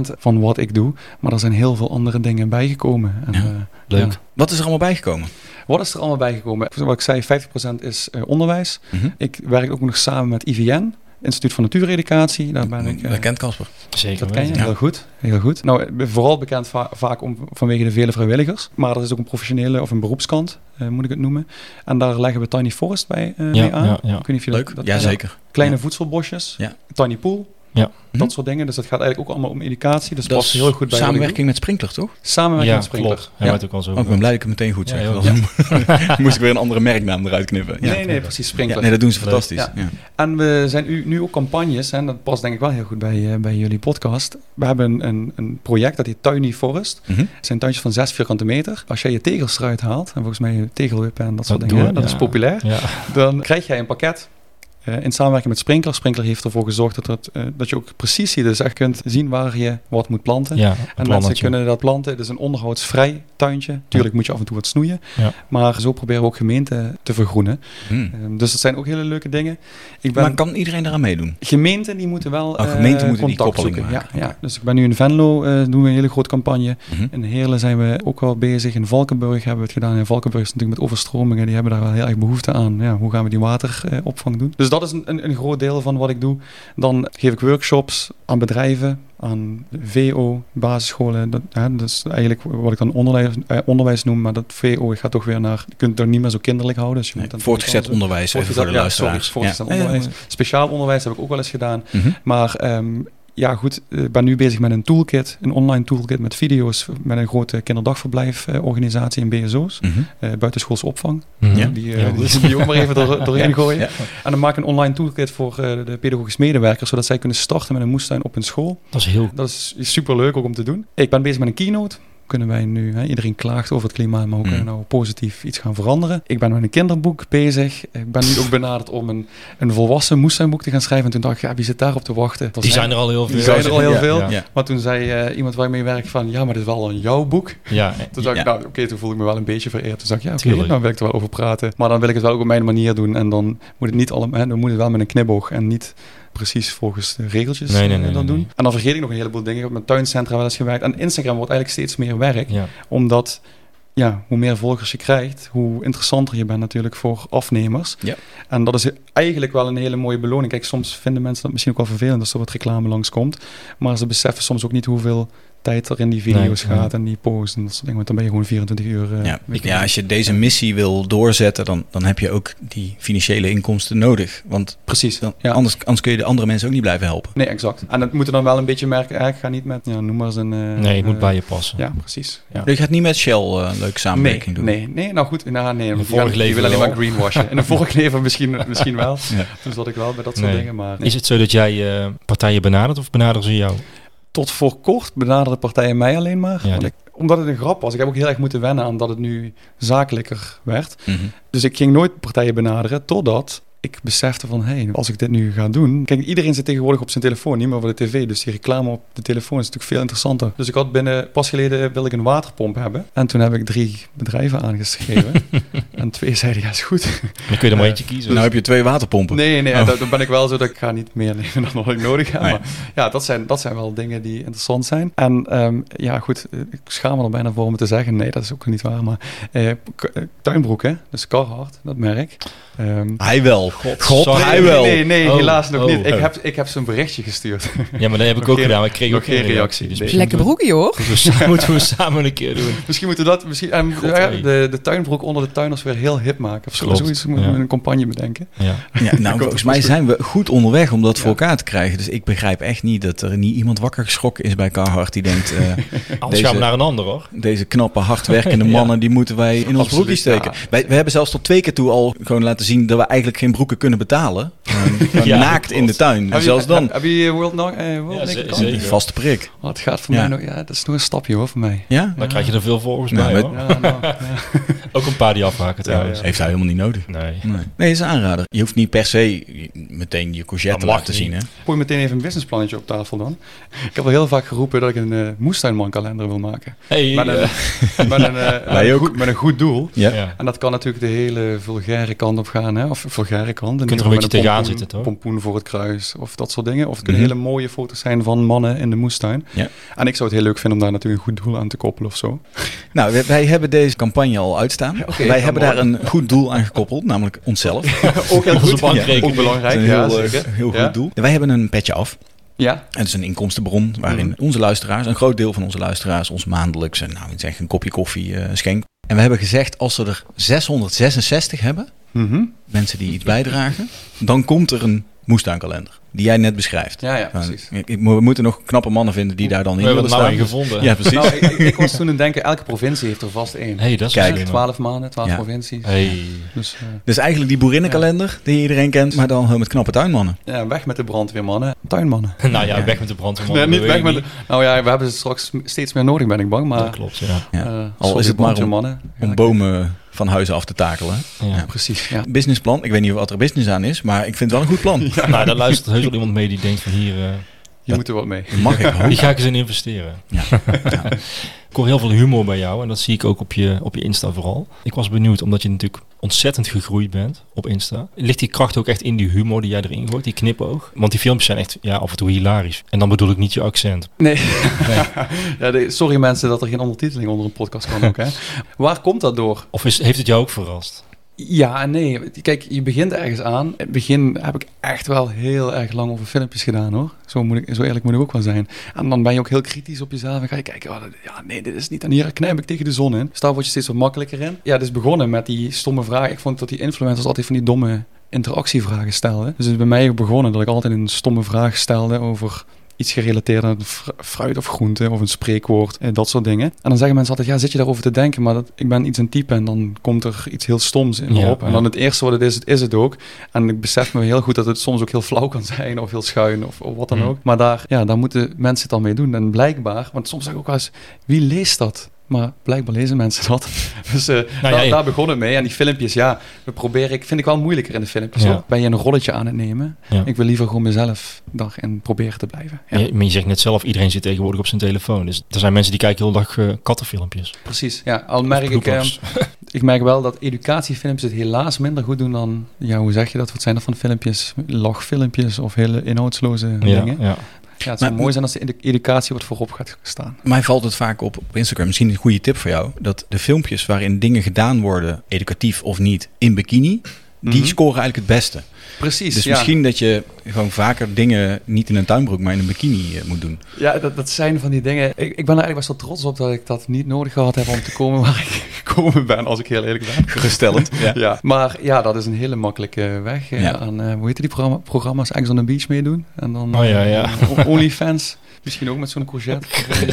50% van wat ik doe. Maar er zijn heel veel andere dingen bijgekomen. En, ja, uh, leuk. Ja. Wat is er allemaal bijgekomen? Wat is er allemaal bijgekomen? Wat ik zei, 50% is uh, onderwijs. Mm -hmm. Ik werk ook nog samen met IVN. Instituut van Natuureducatie. Daar ben ik. Dat uh, kent Casper. Zeker. Dat ken je heel goed. Heel goed. Nou, vooral bekend va vaak om, vanwege de vele vrijwilligers. Maar er is ook een professionele of een beroepskant, uh, moet ik het noemen. En daar leggen we Tiny Forest bij uh, ja, mee aan. Ja, ja. Ik weet niet of je Leuk. Dat, ja, zeker. Kleine voedselbosjes. Tiny Pool. Ja. Dat soort dingen. Dus dat gaat eigenlijk ook allemaal om educatie. Dus dat past heel goed bij Samenwerking met Sprinkler, toch? Samenwerking met Sprinkler. Klopt. Ja, ook al zo. Oh, ik ben blij dat ik het meteen goed zeg. Ja, Moest ik weer een andere merknaam eruit knippen. Nee, nee, precies. Sprinkler. nee, dat doen ze fantastisch. En we zijn nu, ook campagnes. En dat past denk ik wel heel goed bij, uh, bij jullie podcast. We hebben een, een project dat heet Tiny Forest. Mm -hmm. Het zijn tuintjes van 6 vierkante meter. Als jij je tegels eruit haalt, en volgens mij tegelwippen en dat soort dingen, dat is populair. Dan krijg jij een pakket uh, in samenwerking met Sprinkler. Sprinkler heeft ervoor gezorgd dat, het, uh, dat je ook precies ziet, dus echt kunt zien waar je wat moet planten. Ja, en mensen kunnen dat planten. Het is een onderhoudsvrij tuintje. Tuurlijk moet je af en toe wat snoeien. Ja. Maar zo proberen we ook gemeenten te vergroenen. Hmm. Uh, dus dat zijn ook hele leuke dingen. Ik ben, maar kan iedereen daaraan meedoen? Gemeenten die moeten wel oh, gemeenten moeten die koppeling zoeken. Maken. Ja, ja, dus ik ben nu in Venlo, doen we een hele grote campagne. Mm In Heerlen zijn we ook wel bezig. In Valkenburg hebben we het gedaan. In Valkenburg is natuurlijk met overstromingen. Die hebben daar wel heel erg behoefte aan. Ja, hoe gaan we die wateropvang doen? Dus dat is een, een, een, groot deel van wat ik doe. Dan geef ik workshops aan bedrijven, aan VO, basisscholen. Dat, hè, dat is eigenlijk wat ik dan onderwijs, eh, onderwijs noem, maar dat VO gaat toch weer naar... Je kunt het er niet meer zo kinderlijk houden. Dus je nee, moet voortgezet onderwijs, even voor de ja, sorry, voortgezet onderwijs. Speciaal onderwijs heb ik ook wel eens gedaan. Mm -hmm. Maar um, ja, goed, ik eh, ben nu bezig met een toolkit, een online toolkit met video's met een grote kinderdagverblijforganisatie in BSO's, mm -hmm. uh, buitenschoolse opvang. Mm -hmm. Die, uh, ja, die, die ook maar even door, doorheen gooien. Ja. En dan maak ik een online toolkit voor de pedagogisch medewerkers, zodat zij kunnen starten met een moestuin op hun school. Dat is heel... Dat is super leuk ook om te doen. Ik ben bezig met een keynote kunnen wij nu, hè, iedereen klaagt over het klimaat, maar hoe kunnen we nou positief iets gaan veranderen? Ik ben met een kinderboek bezig. Ik ben nu ook benaderd om een, een volwassen moestuinboek te gaan schrijven. En toen dacht ik, ja, wie zit daarop te wachten? Die zijn er al heel veel. Die zijn er al heel veel. Ja. Maar toen zei uh, iemand waar ik mee werk van, ja, maar dit is wel een jouw boek. Ja. Toen dacht ik, nou, oké, okay, toen voelde ik me wel een beetje vereerd. Toen dacht ik, ja, oké, okay, nou wil ik er wel over praten. Maar dan wil ik het wel ook op mijn manier doen. En dan moet het niet allemaal, dan moet het wel met een knipoog en niet precies volgens de regeltjes nee, nee, nee, dan doen. En dan vergeet ik nog een heleboel dingen. Ik heb met tuincentra wel eens gewerkt. En Instagram wordt eigenlijk steeds meer werk. Ja. Omdat ja, hoe meer volgers je krijgt, hoe interessanter je bent natuurlijk voor afnemers. Ja. En dat is eigenlijk wel een hele mooie beloning. Kijk, soms vinden mensen dat misschien ook wel vervelend als er wat reclame langskomt. Maar ze beseffen soms ook niet hoeveel tijd er in die video's gaat en die posts en dat soort dingen. Want dan ben je gewoon 24 uur. Uh, ja, ja, als je deze missie wil doorzetten, dan, dan heb je ook die financiële inkomsten nodig. Want precies. Dan, ja. anders, anders kun je de andere mensen ook niet blijven helpen. Nee, exact. En dat moeten dan wel een beetje merken. Ik ga niet met, ja, noem maar eens een. Uh, nee, het moet bij je passen. Ja, precies. Ja. Je gaat niet met Shell uh, leuke samenwerking nee, doen. Nee, nee, nou goed. Nou, nee, in een vorig leven wil alleen maar greenwashen. In een vorig leven misschien, misschien wel. ja. Toen zat ik wel bij dat soort dingen. Maar nee. Is het zo dat jij partijen benadert of benaderen ze jou? Tot voor kort benaderen partijen mij alleen maar. Ja, ik, omdat het een grap was. Ik heb ook heel erg moeten wennen aan dat het nu zakelijker werd. Mm -hmm. Dus ik ging nooit partijen benaderen totdat ik besefte van, hé, hey, als ik dit nu ga doen... Kijk, iedereen zit tegenwoordig op zijn telefoon, niet meer voor de tv. Dus die reclame op de telefoon is natuurlijk veel interessanter. Dus ik had binnen, pas geleden wilde ik een waterpomp hebben. En toen heb ik drie bedrijven aangeschreven. en twee zeiden, ja, is goed. Dan kun je er maar eentje kiezen. Nou heb je twee waterpompen. Nee, nee, oh. dan ben ik wel zo dat ik ga niet meer nemen dan wat ik nodig heb. Nee. Maar ja, dat zijn, dat zijn wel dingen die interessant zijn. En um, ja, goed, ik schaam me er bijna voor om te zeggen. Nee, dat is ook niet waar. Maar uh, tuinbroek, hè, dus Carhartt, dat merk. Um, hij wel. God, God hij wel. Nee, nee, oh, helaas nog oh, niet. Ik oh. heb, ik heb zo'n berichtje gestuurd. Ja, maar dat heb ik ook gedaan. Maar ik kreeg ook geen reactie. Dus Lekker broekje hoor. Dat moeten we samen een keer doen. Misschien moeten we dat, misschien, um, God, ja, de, de tuinbroek onder de tuiners weer heel hip maken. Of zo, zoiets moeten we een campagne bedenken. Ja. ja nou, volgens mij zijn we goed onderweg om dat voor elkaar te krijgen. Dus ik begrijp echt niet dat er niet iemand wakker geschrokken is bij Carhartt die denkt... Uh, Anders gaan we naar een ander hoor. Deze knappe, hardwerkende mannen, die moeten wij in ons broekje steken. Wij, we hebben zelfs tot twee keer toe al gewoon laten zien dat we eigenlijk geen broek boeken kunnen betalen. ja, naakt in de tuin. Heb zelfs dan. Heb je World, nog, uh, World ja, Vaste prik. Oh, het gaat voor mij nog... Ja, dat is nog een stapje hoor voor mij. Ja? Dan krijg je er veel volgens nou, mij hoor. Nou, Ook een paar die afhaken trouwens. Heeft hij helemaal niet nodig. Nee. Nee, nee is een aanrader. Je hoeft niet per se meteen je courgette te laten zien. Hè? Gooi meteen even een businessplannetje op tafel dan. Ik heb al heel vaak geroepen dat ik een uh, moestuinmankalender wil maken. Hey, met, een, met, een, uh, goed, met een goed doel. Ja. En dat kan natuurlijk de hele vulgaire kant op gaan. Hè? Of vulgaire kant. Je kunt er een beetje tegenaan zitten toch? Pompoen voor het kruis of dat soort dingen. Of het kunnen mhm. hele mooie foto's zijn van mannen in de moestuin. Ja. En ik zou het heel leuk vinden om daar natuurlijk een goed doel aan te koppelen of zo. Nou, wij, wij hebben deze campagne al uitstaan. wij hebben daar een goed doel aan gekoppeld, namelijk onszelf. ook heel goed. Ja, ook belangrijk. Heel, ja, heel goed doel. Wij hebben een petje af. Ja. Het is een inkomstenbron waarin mhm. onze luisteraars, een groot deel van onze luisteraars, ons maandelijks nou, zeg een kopje koffie uh, schenkt. En we hebben gezegd, als we er 666 hebben, mhm. mensen die iets bijdragen, dan komt er een moestuinkalender die jij net beschrijft. Ja, ja, precies. we moeten nog knappe mannen vinden die daar dan in willen nou staan. gevonden. Ja, precies. Nou, ik, ik, was toen aan denken, elke provincie heeft er vast één. Hey, dat is Kijk, twaalf maanden, twaalf provincies. Hey. Dus, uh, dus eigenlijk die boerinnenkalender die iedereen kent, maar dan met knappe tuinmannen. Ja, weg met de brandweermannen, tuinmannen. nou ja, weg met de brandweermannen. Nee, niet weg met de, Nou ja, we hebben ze straks steeds meer nodig, ben ik bang. Maar, dat klopt, ja. Uh, Al is het maar om bomen van huizen af te takelen. Ja, precies. Ja. Businessplan. Ik weet niet wat er business aan is, maar ik vind het wel een goed plan. ja. Nou, daar luistert heus wel iemand mee die denkt van hier... Uh, je moet er wat mee. Mag ik Die ga ik eens in investeren. Ja. Ik hoor heel veel humor bij jou en dat zie ik ook op je, op je Insta vooral. Ik was benieuwd, omdat je natuurlijk ontzettend gegroeid bent op Insta. Ligt die kracht ook echt in die humor die jij erin gooit, die knipoog? Want die filmpjes zijn echt ja, af en toe hilarisch. En dan bedoel ik niet je accent. Nee. ja, sorry mensen dat er geen ondertiteling onder een podcast kan ook. Hè. Waar komt dat door? Of is, heeft het jou ook verrast? Ja nee. Kijk, je begint ergens aan. In het begin heb ik echt wel heel erg lang over filmpjes gedaan hoor. Zo, moet ik, zo eerlijk moet ik ook wel zijn. En dan ben je ook heel kritisch op jezelf en ga je kijken, oh, ja nee, dit is niet. En hier knijp ik tegen de zon in. Dus daar word je steeds wat makkelijker in. Ja, dus begonnen met die stomme vragen. Ik vond dat die influencers altijd van die domme interactievragen stelden. Dus het is bij mij ook begonnen dat ik altijd een stomme vraag stelde over iets gerelateerd aan fruit of groente of een spreekwoord en dat soort dingen. En dan zeggen mensen altijd, ja, zit je daarover te denken? Maar dat, ik ben iets een type en dan komt er iets heel stoms in op. En dan het eerste wat het is, het is het ook. En ik besef me heel goed dat het soms ook heel flauw kan zijn of heel schuin of, of wat dan ook. Maar daar, ja, daar moeten mensen het dan mee doen. En blijkbaar, want soms zeg ik ook wel eens, wie leest dat? Maar blijkbaar lezen mensen dat. Dus uh, daar, daar, begon het mee. En die filmpjes, ja, we proberen, ik vind ik wel moeilijker in de filmpjes. Ja. Ben je een rolletje aan het nemen? Ik wil liever gewoon mezelf daarin proberen te blijven. Ja. Je, maar je zegt net zelf, iedereen zit tegenwoordig op zijn telefoon. Dus er zijn mensen die kijken heel dag uh, kattenfilmpjes. Precies, ja. Al merk ik, uh, ik merk wel dat educatiefilmpjes het helaas minder goed doen dan, ja, hoe zeg je dat? Wat zijn er van filmpjes? Logfilmpjes of hele inhoudsloze dingen. Ja. Het zou mooi zijn als de educatie wat voorop gaat staan. Mij valt het vaak op op Instagram, misschien een goede tip voor jou, dat de filmpjes waarin dingen gedaan worden, educatief of niet, in bikini, die mhm. scoren eigenlijk het beste. Precies. Dus misschien dat je gewoon vaker dingen niet in een tuinbroek, maar in een bikini eh, moet doen. Ja, dat, dat zijn van die dingen. Ik, ik ben er eigenlijk best wel trots op dat ik dat niet nodig gehad heb om te komen waar ik gekomen ben, als ik heel eerlijk ben. Geruststellend. ja. ja. Maar ja, dat is een hele makkelijke weg. Eh, ja. Aan, uh, hoe heet die programma, programma's? Ex on the Beach meedoen. En dan oh, ja, ja. OnlyFans. Misschien ook met zo'n courgette.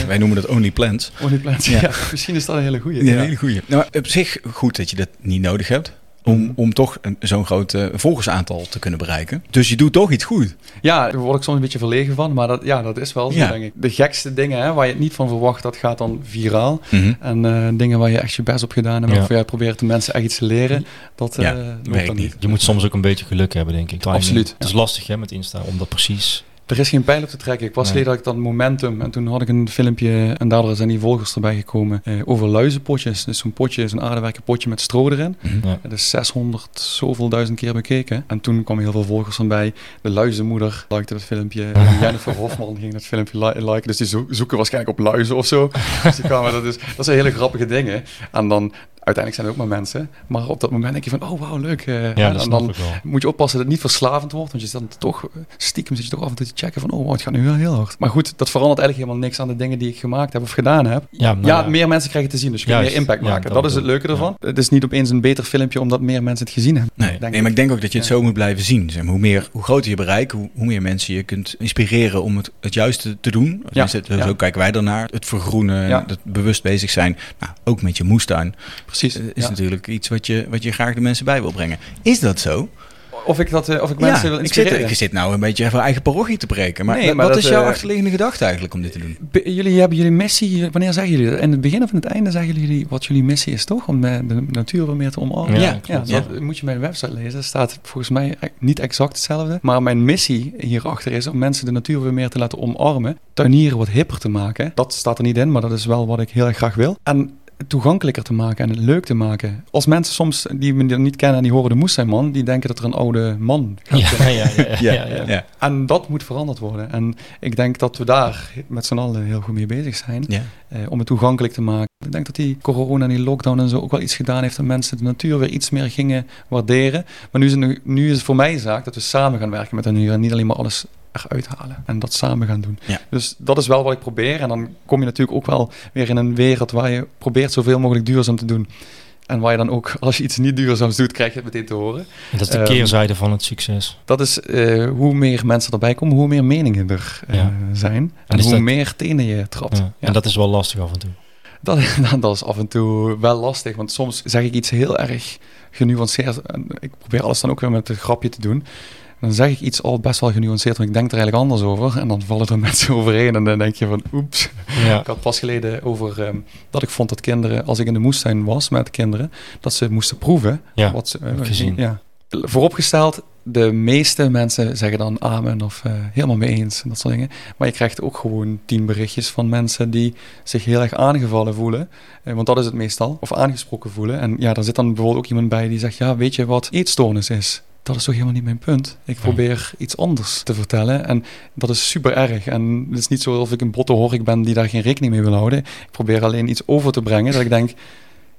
Wij noemen dat Only Plants. Only Plants, ja. Misschien is dat een hele goede. Ja, een hele goede. Nou, op zich goed dat je dat niet nodig hebt om, om toch zo'n groot uh, volgersaantal te kunnen bereiken. Dus je doet toch iets goed. Ja, daar word ik soms een beetje verlegen van, maar dat, ja, dat is wel zo, denk ik. De gekste dingen hè, waar je het niet van verwacht, dat gaat dan viraal. Mhm. En uh, dingen waar je echt je best op gedaan hebt, ja. waarvoor jij probeert de mensen echt iets te leren, dat uh, werkt dan niet. Je moet soms ook een beetje geluk hebben, denk ik. Absoluut. Het is lastig hè, met Insta, om dat precies er is geen pijl op te trekken. Ik was nee. dat ik dan momentum en toen had ik een filmpje en daardoor zijn die volgers erbij gekomen eh, over luizenpotjes. Dus zo'n potje is een aardewerken potje met stro erin. Mm -hmm. Dat is 600 zoveel duizend keer bekeken. En toen kwam heel veel volgers van bij. De luizenmoeder likte het filmpje. Jennifer Hofman ging het filmpje li liken. Dus die zo zoeken waarschijnlijk op luizen of zo. dus die kwamen, dat, is, dat zijn hele grappige dingen. En dan uiteindelijk zijn er ook maar mensen. Maar op dat moment denk je van, oh wauw, leuk. Uh, ja, en dan moet je oppassen dat het niet verslavend wordt. Want je zit dan toch, stiekem zit je toch af en toe te checken van, oh, het gaat nu wel heel hard. Maar goed, dat verandert eigenlijk helemaal niks aan de dingen die ik gemaakt heb of gedaan heb. Ja, ja, meer mensen krijgen te zien, dus je kunt meer impact maken. Dat, is het leuke ervan. Het is niet opeens een beter filmpje omdat meer mensen het gezien hebben. Nee, nee maar ik denk ook dat je het zo moet blijven zien. Zeg maar, hoe, meer, hoe groter je bereik, hoe, hoe meer mensen je kunt inspireren om het, het juiste te doen. Ja. Zo kijken wij ernaar. Het vergroenen, het bewust bezig zijn. Nou, ook met je moestuin. Precies. is natuurlijk iets wat je, wat je graag de mensen bij wil brengen. Is dat zo? of ik, dat, of ik mensen wil inspireren. Ik zit, ik zit nou een beetje even eigen parochie te breken. Maar, nee, maar wat is jouw achterliggende gedachte eigenlijk om dit te doen? jullie hebben jullie missie, wanneer zeggen jullie dat? In het begin of in het einde zeggen jullie wat jullie missie is, toch? Om de natuur weer meer te omarmen. Ja, ja, dat moet je mijn website lezen. Er staat volgens mij niet exact hetzelfde. Maar mijn missie hierachter is om mensen de natuur weer meer te laten omarmen. Tuinieren wat hipper te maken. Dat staat er niet in, maar dat is wel wat ik heel erg graag wil. En toegankelijker te maken en het leuk te maken. Als mensen soms die me niet kennen en die horen de moes zijn man, die denken dat er een oude man gaat ja, ja, ja, ja, ja, En dat moet veranderd worden. En ik denk dat we daar met z'n allen heel goed mee bezig zijn. Eh, om het toegankelijk te maken. Ik denk dat die corona en die lockdown en zo ook wel iets gedaan heeft dat mensen de natuur weer iets meer gingen waarderen. Maar nu is het, nu is het voor mij zaak dat we samen gaan werken met de natuur en niet alleen maar alles eruit halen en dat samen gaan doen. Dus dat is wel wat ik probeer. En dan kom je natuurlijk ook wel weer in een wereld waar je probeert zoveel mogelijk duurzaam te doen. En waar je dan ook, als je iets niet duurzaams doet, krijg je het meteen te horen. En dat is de um, keerzijde van het succes. Dat is uh, hoe meer mensen erbij komen, hoe meer meningen er uh, zijn. En, en hoe meer tenen je trapt. Ja. En dat is wel lastig af en toe. Dat, dat is af en toe wel lastig, want soms zeg ik iets heel erg genuanceerd. En ik probeer alles dan ook weer met een grapje te doen dan zeg ik iets al best wel genuanceerd, want ik denk er eigenlijk anders over. En dan vallen er mensen overheen en dan denk je van, oeps. Ja. Ik had pas geleden over um, dat ik vond dat kinderen, als ik in de moestuin was met kinderen, dat ze moesten proeven. Ja, wat ze, uh, gezien. Ja. Vooropgesteld, de meeste mensen zeggen dan amen of uh, helemaal mee eens en dat soort dingen. Maar je krijgt ook gewoon tien berichtjes van mensen die zich heel erg aangevallen voelen. Uh, want dat is het meestal. Of aangesproken voelen. En ja, daar zit dan bijvoorbeeld ook iemand bij die zegt, ja, weet je wat eetstoornis is? Dat is toch helemaal niet mijn punt. Ik probeer iets anders te vertellen en dat is super erg. En het is niet zo of ik een botte horik ben die daar geen rekening mee wil houden. Ik probeer alleen iets over te brengen dat ik denk,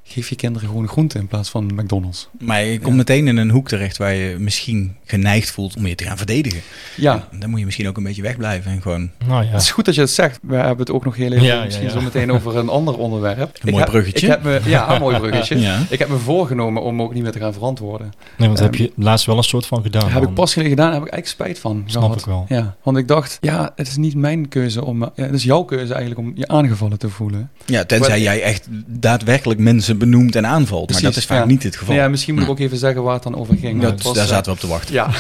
geef je kinderen gewoon groente in plaats van McDonald's. Maar je komt meteen in een hoek terecht waar je misschien geneigd voelt om je te gaan verdedigen. Ja. En dan moet je misschien ook een beetje wegblijven en gewoon... Nou ja. Het is goed dat je het zegt. We hebben het ook nog heel even ja, misschien zo meteen over een ander onderwerp. Een mooi bruggetje. Ik heb me, ja, een mooi bruggetje. Ik heb me voorgenomen om ook niet meer te gaan verantwoorden. Nee, want um, heb je laatst wel een soort van gedaan. Heb ik pas geleden gedaan, heb ik eigenlijk spijt van. Snap gehad. ik wel. Ja, want ik dacht, ja, het is niet mijn keuze om... Ja, het is jouw keuze eigenlijk om je aangevallen te voelen. Ja, tenzij jij echt daadwerkelijk mensen benoemt en aanvalt. Precies, maar dat is vaak niet het geval. Ja, misschien moet ik ook even zeggen waar het dan over ging. Dat, was, daar zaten we op te wachten. Ja.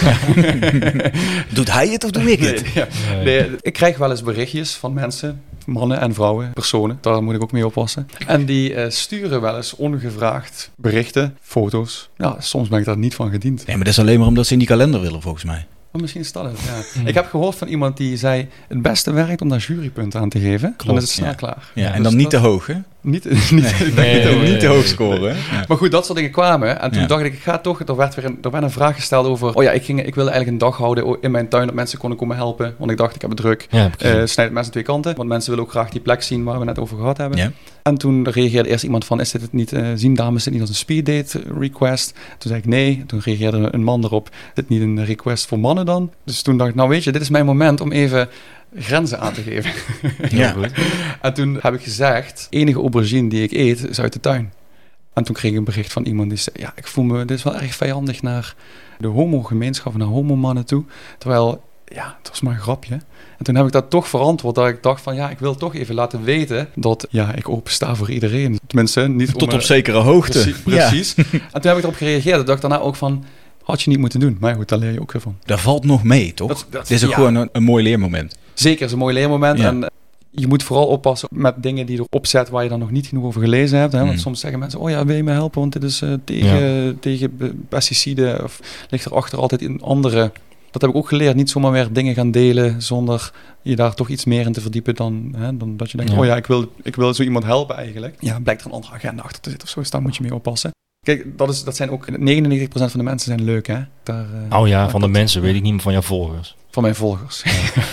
Doet hij het of doe ik het? Nee, ja. nee, ik krijg wel eens berichtjes van mensen, mannen en vrouwen, personen. Daar moet ik ook mee oppassen. En die uh, sturen wel eens ongevraagd berichten, foto's. Ja, soms ben ik daar niet van gediend. Nee, maar dat is alleen maar omdat ze in die kalender willen, volgens mij. Oh, misschien is dat het, ja. Mm. Ik heb gehoord van iemand die zei... het beste werkt om daar jurypunten aan te geven. Klopt, dan is het snel ja. klaar. Ja, en dus dan niet te hoog, hè? Niet, niet, nee, nee, niet, niet te hoog scoren. Ja. Maar goed, dat soort dingen kwamen. En toen dacht ik, ik ga toch... Er werd weer een, er werd een vraag gesteld over... Oh ja, ik, ging, ik wilde eigenlijk een dag houden in mijn tuin... dat mensen konden komen helpen. Want ik dacht, ik heb het druk. Ja, uh, snijd het mes aan twee kanten. Want mensen willen ook graag die plek zien... waar we net over gehad hebben. En toen reageerde eerst iemand van... Is dit het niet... Uh, zien dames, is dit niet als een speeddate request? Toen zei ik nee. Toen reageerde een man erop... Is dit niet een request voor mannen dan? Dus toen dacht ik, nou weet je... Dit is mijn moment om even grenzen aan te geven. ja. goed. En toen heb ik gezegd, enige aubergine die ik eet is uit de tuin. En toen kreeg ik een bericht van iemand die zei, ja, ik voel me, dit is wel erg vijandig naar de homo-gemeenschap, naar homomannen toe. Terwijl, ja, het was maar een grapje. En toen heb ik dat toch verantwoord, dat ik dacht van, ja, ik wil toch even laten weten dat, ja, ik opensta voor iedereen. Tenminste, niet Tot op zekere hoogte. Precies. precies. En toen heb ik erop gereageerd. Dat dacht ik daarna ook van, had je niet moeten doen. Maar goed, daar leer je ook weer van. Daar valt nog mee, toch? Dat, dat, Dit is ook gewoon een, een mooi leermoment. Zeker, is een mooi leermoment. En eh, je moet vooral oppassen met dingen die erop zet waar je dan nog niet genoeg over gelezen hebt. Hè? Want mm. soms zeggen mensen, oh ja, wil je me helpen? Want dit is uh, tegen, tegen pesticiden. Of ligt erachter altijd een andere... Dat heb ik ook geleerd. Niet zomaar weer dingen gaan delen zonder je daar toch iets meer in te verdiepen dan, hè, dan dat je denkt, ja. oh ja, ik wil, ik wil zo iemand helpen eigenlijk. Ja, blijkt er een andere agenda achter te zitten of zo. Dus daar moet je mee oppassen. Kijk, dat, is, dat zijn ook 99% van de mensen zijn leuk, hè? Daar, uh, oh ja, van de mensen weet ik niet meer van jouw volgers. Van mijn volgers.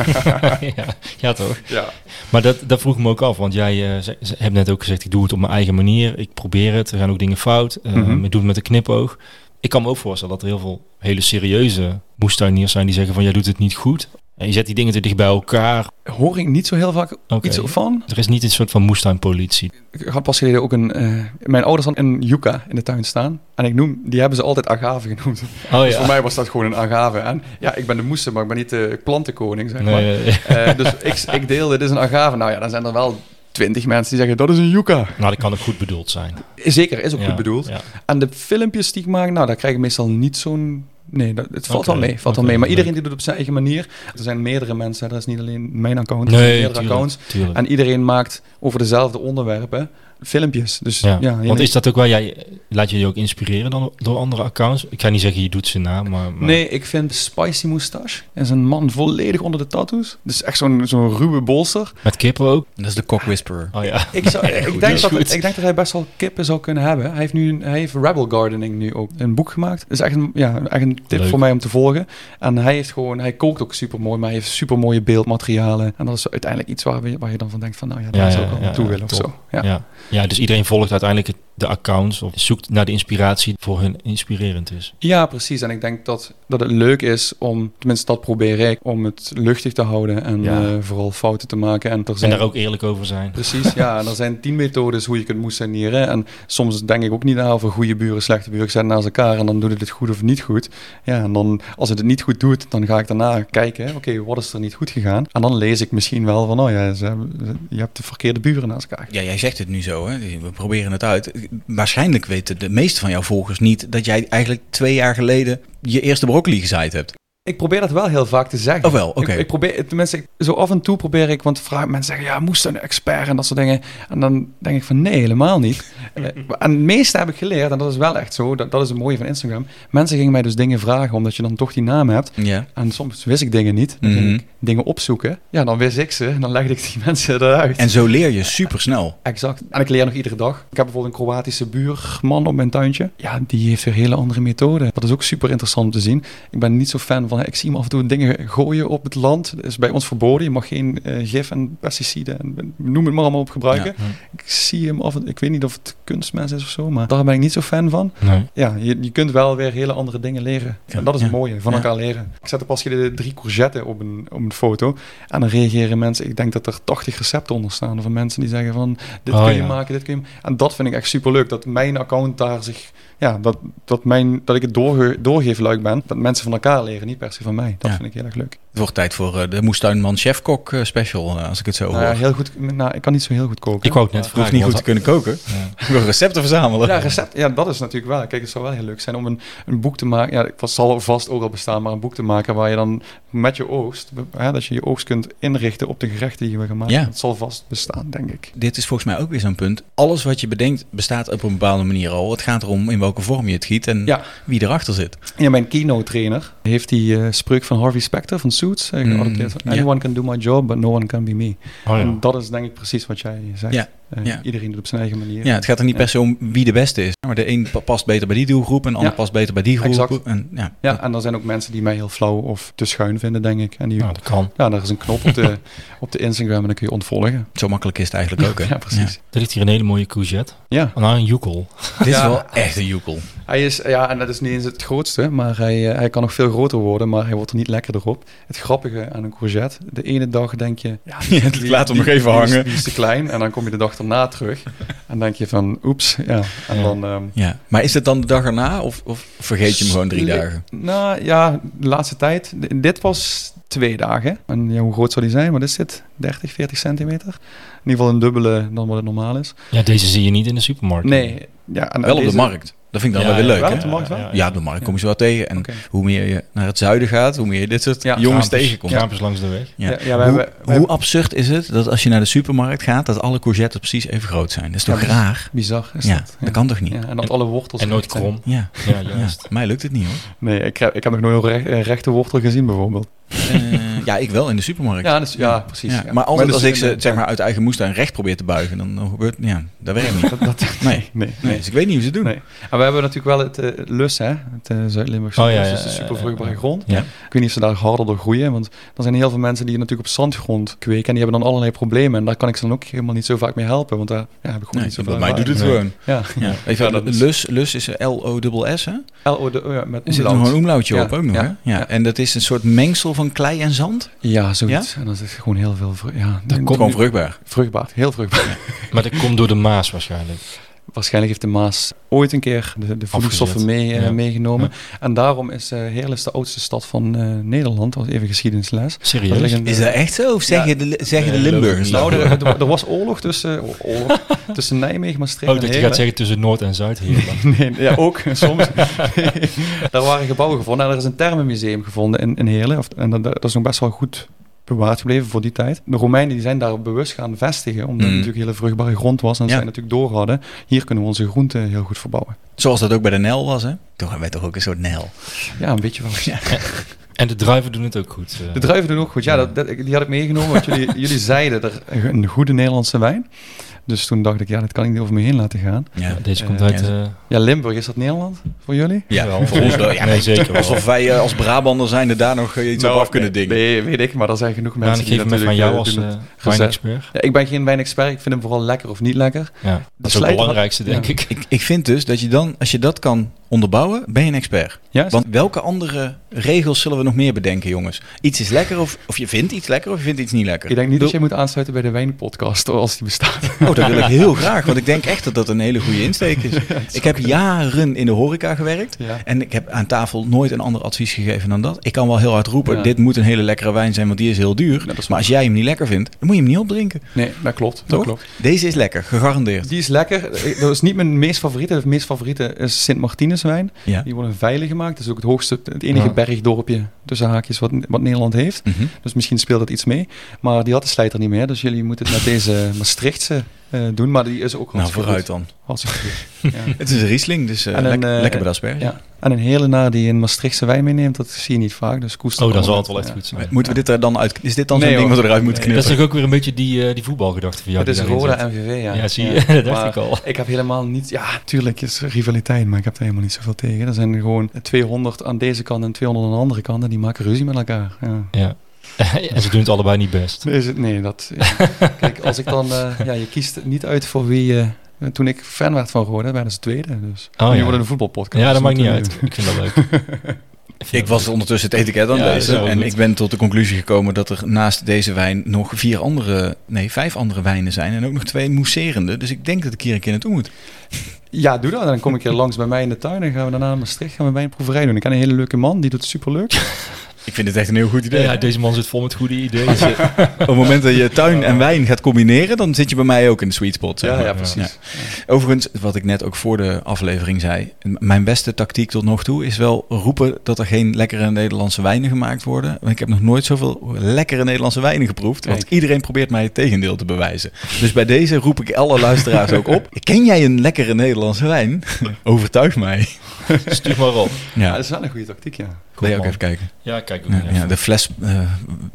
ja, ja, toch? Ja. Maar dat, dat vroeg me ook af, want jij uh, hebt net ook gezegd, ik doe het op mijn eigen manier. Ik probeer het, er gaan ook dingen fout. Uh, mm -hmm. Ik doe het met een knipoog. Ik kan me ook voorstellen dat er heel veel hele serieuze moestuiniers zijn die zeggen van, jij doet het niet goed. En je zet die dingen te dicht bij elkaar. Hoor ik niet zo heel vaak okay. iets van. Er is niet een soort van moestuinpolitie. Ik had pas geleden ook een... Uh, mijn ouders hadden een yucca in de tuin staan. En ik noem, die hebben ze altijd agave genoemd. Oh, dus ja. voor mij was dat gewoon een agave. En ja, ik ben de moester, maar ik ben niet de plantenkoning, zeg maar. Nee, uh, dus ik, ik deelde, dit is een agave. Nou ja, dan zijn er wel twintig mensen die zeggen dat is een yucca. Nou, dat kan ook goed bedoeld zijn. Zeker, is ook ja, goed bedoeld. Ja. En de filmpjes die ik maak, nou, daar krijg ik meestal niet zo'n Nee, dat, het valt wel mee. Valt wel mee. Maar iedereen die doet het op zijn eigen manier. Er zijn meerdere mensen. Er is niet alleen mijn account. Er Nee, zijn meerdere tuurlijk, accounts. tuurlijk. En iedereen maakt over dezelfde onderwerpen filmpjes. Dus Ja, ja, want is dat ook waar jij, laat je je ook inspireren dan door andere accounts? Ik ga niet zeggen je doet ze na, maar... maar Nee, ik vind Spicy Moustache is een man volledig onder de tattoos. Dus echt zo'n zo'n ruwe bolster. Met kippen ook? Dat is de cock whisperer. Oh ja. Ik, zou, ik, denk dat, ik denk dat hij best wel kippen zou kunnen hebben. Hij heeft nu een- hij heeft Rebel Gardening nu ook een boek gemaakt. Dat is echt een, ja, echt een tip Leuk. voor mij om te volgen. En hij heeft gewoon, hij kookt ook super mooi, maar hij heeft super mooie beeldmaterialen. En dat is uiteindelijk iets waar, we, waar je dan van denkt van, nou ja, daar Ja, zou ik wel ja, naartoe ja, willen of top. zo. Ja. Ja. Dus iedereen volgt uiteindelijk de accounts of zoekt naar de inspiratie voor hun inspirerend is. Ja, precies. En ik denk dat, dat het leuk is om, tenminste dat probeer ik, om het luchtig te houden en Ja. eh, vooral fouten te maken. En er En zijn daar ook eerlijk over zijn. Precies, ja. En er zijn tien methodes hoe je kunt moestennieren. En soms denk ik ook niet na over goede buren, slechte buren. Ik zet naast elkaar en dan doet het het goed of niet goed. Ja, en dan als het het niet goed doet, dan ga ik daarna kijken. Oké, wat is er niet goed gegaan? En dan lees ik misschien wel van, oh ja, ze hebben- je hebt de verkeerde buren naast elkaar. Ja, jij zegt het nu zo, hè? we proberen het uit. Waarschijnlijk weten de meeste van jouw volgers niet dat jij eigenlijk twee jaar geleden je eerste broccoli gezaaid hebt. Ik probeer dat wel heel vaak te zeggen. Oh wel, oké. Ik, ik probeer, tenminste, zo af en toe probeer ik, want vraag, mensen zeggen, ja, moest een expert en dat soort dingen. En dan denk ik van, nee, helemaal niet. Eh, en het meeste heb ik geleerd, en dat is wel echt zo, dat, dat is het mooie van Instagram. Mensen gingen mij dus dingen vragen, omdat je dan toch die naam hebt. En soms wist ik dingen niet. Dan ging Mhm. ik dingen opzoeken. Ja, dan wist ik ze. En dan legde ik die mensen eruit. En zo leer je super snel. Exact. En ik leer nog iedere dag. Ik heb bijvoorbeeld een Kroatische buurman op mijn tuintje. Ja, die heeft weer hele andere methoden. Dat is ook super interessant om te zien. Ik ben niet zo fan van, ik zie hem af en toe dingen gooien op het land. Dat is bij ons verboden. Je mag geen eh, gif en pesticiden en noem het maar allemaal op gebruiken. Ja. Ik zie hem af en ik weet niet of het kunstmens is of zo, maar daar ben ik niet zo fan van. Nee. Ja, je, je kunt wel weer hele andere dingen leren. Ja, En dat is het mooie, van elkaar leren. Ik zette pas geleden drie courgetten op een, op een foto. En dan reageren mensen, ik denk dat er 80 recepten onder staan. Van mensen die zeggen van, dit Oh, kun je maken, dit kun je En dat vind ik echt super leuk. Dat mijn account daar zich, ja, dat, dat, mijn, dat ik het doorge, doorgeefluik ben. Dat mensen van elkaar leren, niet per se van mij. Dat Ja. vind ik heel erg leuk. Het wordt tijd voor eh, de Moestuinman Chefkok eh, special, eh, als ik het zo Nou hoor. ja, heel goed, nou, ik kan niet zo heel goed koken. Ik wou het net Je hoeft vragen. niet goed te kunnen koken. Ja. Je wil recepten verzamelen. Ja, recept. Ja, dat is natuurlijk wel. Kijk, het zou wel heel leuk zijn om een, een boek te maken. Ja, het zal vast ook al bestaan, maar een boek te maken waar je dan met je oogst, hè, dat je je oogst kunt inrichten op de gerechten die we gaan maken. Ja. Dat zal vast bestaan, denk ik. Dit is volgens mij ook weer zo'n punt. Alles wat je bedenkt bestaat op een bepaalde manier al. Het gaat erom in welke vorm je het giet en Ja. wie erachter zit. Ja, mijn keynote trainer heeft die eh, spreuk van Harvey Specter van Suits eh, Mm. Anyone can do my job, but no one can be me. Oh, ja. En dat is denk ik precies wat jij zegt. Ja. Eh, Ja. Iedereen doet op zijn eigen manier. Ja, het gaat er niet Ja. per se om wie de beste is. Maar de een pa- past beter bij die doelgroep en de ander past beter bij die groep. Exact. En, ja, Ja, en er zijn ook mensen die mij heel flauw of te schuin vinden, denk ik. En die, Nou, dat kan. ja, daar is een knop op de, op de Instagram en dan kun je ontvolgen. Zo makkelijk is het eigenlijk ook. Hè? Ja, precies. Er ligt hier een hele mooie courgette. Ja. Nou, een joekel. Dit is Ja. wel echt een joekel. Hij is, ja, en dat is niet eens het grootste, maar hij, eh, hij kan nog veel groter worden, maar hij wordt er niet lekkerder op. Het grappige aan een courgette, de ene dag denk je, ja, Ja, laat hem nog even die is- hangen. Die is te klein en dan kom je de dag erna terug en denk je van, oeps, ja. En Ja. dan... ehm, Ja. Maar is het dan de dag erna of, of vergeet je hem gewoon drie dagen? Nou ja, de laatste tijd. Dit was twee dagen. En ja, hoe groot zou die zijn? Wat is dit? 30, 40 centimeter? In ieder geval een dubbele dan wat het normaal is. Ja, deze zie je niet in de supermarkt. Nee. Ja, en Wel op de markt. Dat vind ik dan Ja, wel weer ja, leuk. wel hè? de markt wel? Ja, op de markt kom je ze wel tegen. En hoe meer je naar het zuiden gaat, hoe meer je dit soort Ja, jongens tegenkomt. Langs de weg. Ja. Ja, ja, wij hoe, hebben- wij hoe hebben- absurd is het dat als je naar de supermarkt gaat, dat alle courgettes precies even groot zijn? Dat is Ja, toch raar? Bizar is Ja, dat. dat kan toch niet? Ja, en dat alle wortels... En nooit krom. Ja, Ja, ja. juist. mij lukt het niet hoor. Nee, ik heb, ik heb nog nooit een rechte wortel gezien bijvoorbeeld. Eh, ja, ik wel in de supermarkt. Ja, dus, ja precies. Ja, ja. Maar altijd dus als ik ze zeg maar, uit eigen moestuin recht probeer te buigen, dan, dan gebeurt ja, dat werkt niet. Dat, dat, Nee. nee, Nee, dus ik weet niet hoe ze het doen. Nee. En we hebben natuurlijk wel het eh, lus, hè? Het eh, Zuid-Limburgse Oh, ja, dus de ja, super ja, vruchtbare ja. grond. Ja. Ik weet niet of ze daar harder door groeien, want er zijn heel veel mensen die natuurlijk op zandgrond kweken en die hebben dan allerlei problemen. En daar kan ik ze dan ook helemaal niet zo vaak mee helpen, want daar ja, heb ik gewoon Nee, niet zo bij mij doet het Nee. gewoon. Ja, Ja. Even, Ja, dat is- lus, lus is L-O-S-S, hè? L-O, oh ja, met Er zit omlaut. nog een omlautje Ja, op ook nog, ja, hè? Ja. ja. En dat is een soort mengsel van klei en zand? Ja, zoiets. En dan zit gewoon heel veel vru- ja, Dat komt Gewoon vruchtbaar. vruchtbaar, heel vruchtbaar. Maar dat komt door de Maas waarschijnlijk. Waarschijnlijk heeft de Maas ooit een keer de, de voedingsstoffen mee, uh, meegenomen. En daarom is uh, Heerlen de oudste stad van uh, Nederland. Dat was even geschiedenisles. Serieus? is dat echt zo? Of zeggen, ja, de, zeggen de Limburgers? Nou, er, er, er, was oorlog tussen, oorlog, tussen Nijmegen, Maastricht Oh, dat je gaat zeggen tussen Noord en Zuid Heerlen. nee, ja, ook soms. Daar waren gebouwen gevonden. En er is een termenmuseum gevonden in, in Heerlen. En dat, dat is nog best wel goed bewaard gebleven voor die tijd. De Romeinen die zijn daar bewust gaan vestigen, omdat het mm. natuurlijk hele vruchtbare grond was en ja. zij natuurlijk door hadden. Hier kunnen we onze groenten heel goed verbouwen. Zoals dat ook bij de Nel was, hè? Toen hebben wij toch ook een soort Nel. Ja, een beetje wel. Ja. En de druiven doen het ook goed. Uh. De druiven doen ook goed. Ja, dat, dat, die had ik meegenomen. Want jullie, jullie zeiden er een goede Nederlandse wijn. Dus toen dacht ik, ja, dat kan ik niet over me heen laten gaan. Ja, deze komt uit... Uh, ja, Limburg, is dat Nederland voor jullie? Ja, wel, voor ons wel. Ja, nee, zeker Alsof wij uh, als Brabander zijn er daar nog iets nou, op af kunnen dingen. Nee, weet ik, maar er zijn genoeg mensen die natuurlijk... van jou als wijnexpert. Ja, ik ben geen wijnexpert, ik vind hem vooral lekker of niet lekker. Ja, dat is het belangrijkste, denk ik. ik. Ik vind dus dat je dan, als je dat kan onderbouwen, ben je een expert. Ja, Want welke andere regels zullen we nog meer bedenken, jongens? Iets is lekker of, of je vindt iets lekker of je vindt iets niet lekker. Ik denk niet dat je moet aansluiten bij de wijnpodcast als die bestaat. Oh, dat wil ik heel graag, want ik denk echt dat dat een hele goede insteek is. ik heb jaren in de horeca gewerkt en ik heb aan tafel nooit een ander advies gegeven dan dat. Ik kan wel heel hard roepen, dit moet een hele lekkere wijn zijn, want die is heel duur. maar als jij hem niet lekker vindt, dan moet je hem niet opdrinken. Nee, dat klopt. Dat klopt. Deze is lekker, gegarandeerd. Die is lekker. Dat is niet mijn meest favoriete. De meest favoriete is Sint Martinus wijn. Ja. Die worden veilig gemaakt. Dat is ook het hoogste, het enige bergdorpje tussen haakjes wat, wat Nederland heeft. Mhm. Dus misschien speelt dat iets mee. Maar die had de slijter niet meer. Dus jullie moeten het met deze Maastrichtse uh, doen. Maar die is ook Nou, vooruit dan. Ja. het is een Riesling, dus uh, een, uh, lekker bij asperge. Ja. En een hele naar die een Maastrichtse wijn meeneemt, dat zie je niet vaak. Dus koester oh, dan zal het wel echt goed zijn. Moeten we dit er dan uit... Is dit dan nee, zo'n ding wat we eruit moeten knippen? Dat is ook weer een beetje die, die voetbalgedachte van jou. Het is Roda MVV, ja. Ja, zie je. dat dacht ik al. Ik heb helemaal niet... Ja, tuurlijk is rivaliteit, maar ik heb er helemaal niet zoveel tegen. Er zijn gewoon 200 aan deze kant en 200 aan de andere kant en die maken ruzie met elkaar. Ja. en ze doen het allebei niet best. Nee, nee dat... Kijk, als ik dan... Uh, ja, je kiest niet uit voor wie... Uh, toen ik fan werd van geworden, werden ze tweede. Dus oh, nu ja. worden een voetbalpodcast. Ja, dat maakt niet uit. Ik vind dat leuk. Ik was ondertussen het etiket aan ja, lezen en ik ben tot de conclusie gekomen dat er naast deze wijn nog vier andere, nee, vijf andere wijnen zijn en ook nog twee mousserende. Dus ik denk dat ik hier een keer naartoe moet. Ja, doe dat. Dan kom ik hier langs bij mij in de tuin en gaan we daarna naar Maastricht gaan we bij een proeverij doen. Ik ken een hele leuke man, die doet het superleuk. Ik vind het echt een heel goed idee. Ja, deze man zit vol met goede ideeën. op het moment dat je tuin en wijn gaat combineren, dan zit je bij mij ook in de sweet spot. Zeg ja, ja, precies. Overigens, wat ik net ook voor de aflevering zei, mijn beste tactiek tot nog toe is wel roepen dat er geen lekkere Nederlandse wijnen gemaakt worden. Want ik heb nog nooit zoveel lekkere Nederlandse wijnen geproefd, want iedereen probeert mij het tegendeel te bewijzen. Dus bij deze roep ik alle luisteraars ook op. Ken jij een lekkere Nederlandse wijn? Overtuig mij. Stuur maar op. Ja. dat is wel een goede tactiek, ja. Wil je ook even kijken? Ja, kijk ook ja, De fles uh,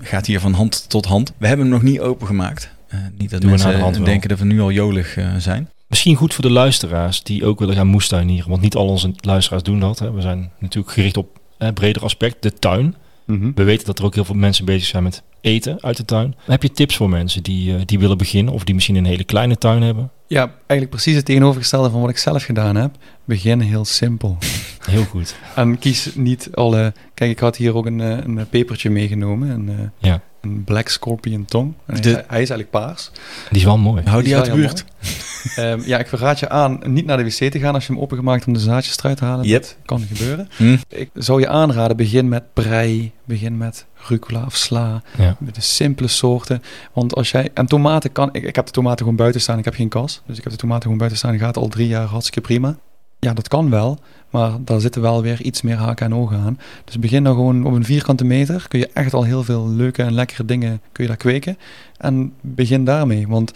gaat hier van hand tot hand. We hebben hem nog niet opengemaakt. Uh, niet dat Doe mensen denken dat we nu al jolig uh, zijn. Misschien goed voor de luisteraars die ook willen gaan moestuinieren. Want niet al onze luisteraars doen dat. Hè. We zijn natuurlijk gericht op een breder aspect, de tuin. Mm -hmm. We weten dat er ook heel veel mensen bezig zijn met eten uit de tuin. Heb je tips voor mensen die, die willen beginnen of die misschien een hele kleine tuin hebben? Ja, eigenlijk precies het tegenovergestelde van wat ik zelf gedaan heb. Begin heel simpel. Heel goed. en kies niet alle... Kijk, ik had hier ook een, eh, een pepertje meegenomen. Een, eh, ja. een Black Scorpion Tong. Hij, is, eigenlijk paars. Die is wel mooi. Hou die, uit de buurt. um, ja, ik verraad je aan niet naar de wc te gaan als je hem opengemaakt om de zaadjes eruit te halen. Yep. Dat kan gebeuren. Hm. Ik zou je aanraden, begin met prei, begin met rucola of sla. Ja. Met de simpele soorten. Want als jij... En tomaten kan... Ik, ik heb de tomaten gewoon buiten staan. Ik heb geen kas. Dus ik heb de tomaten gewoon buiten staan. Die gaat al drie jaar hartstikke prima. Ja, dat kan wel. Maar daar zitten wel weer iets meer haken en ogen aan. Dus begin dan gewoon op een vierkante meter. Kun je echt al heel veel leuke en lekkere dingen kun je daar kweken. En begin daarmee. Want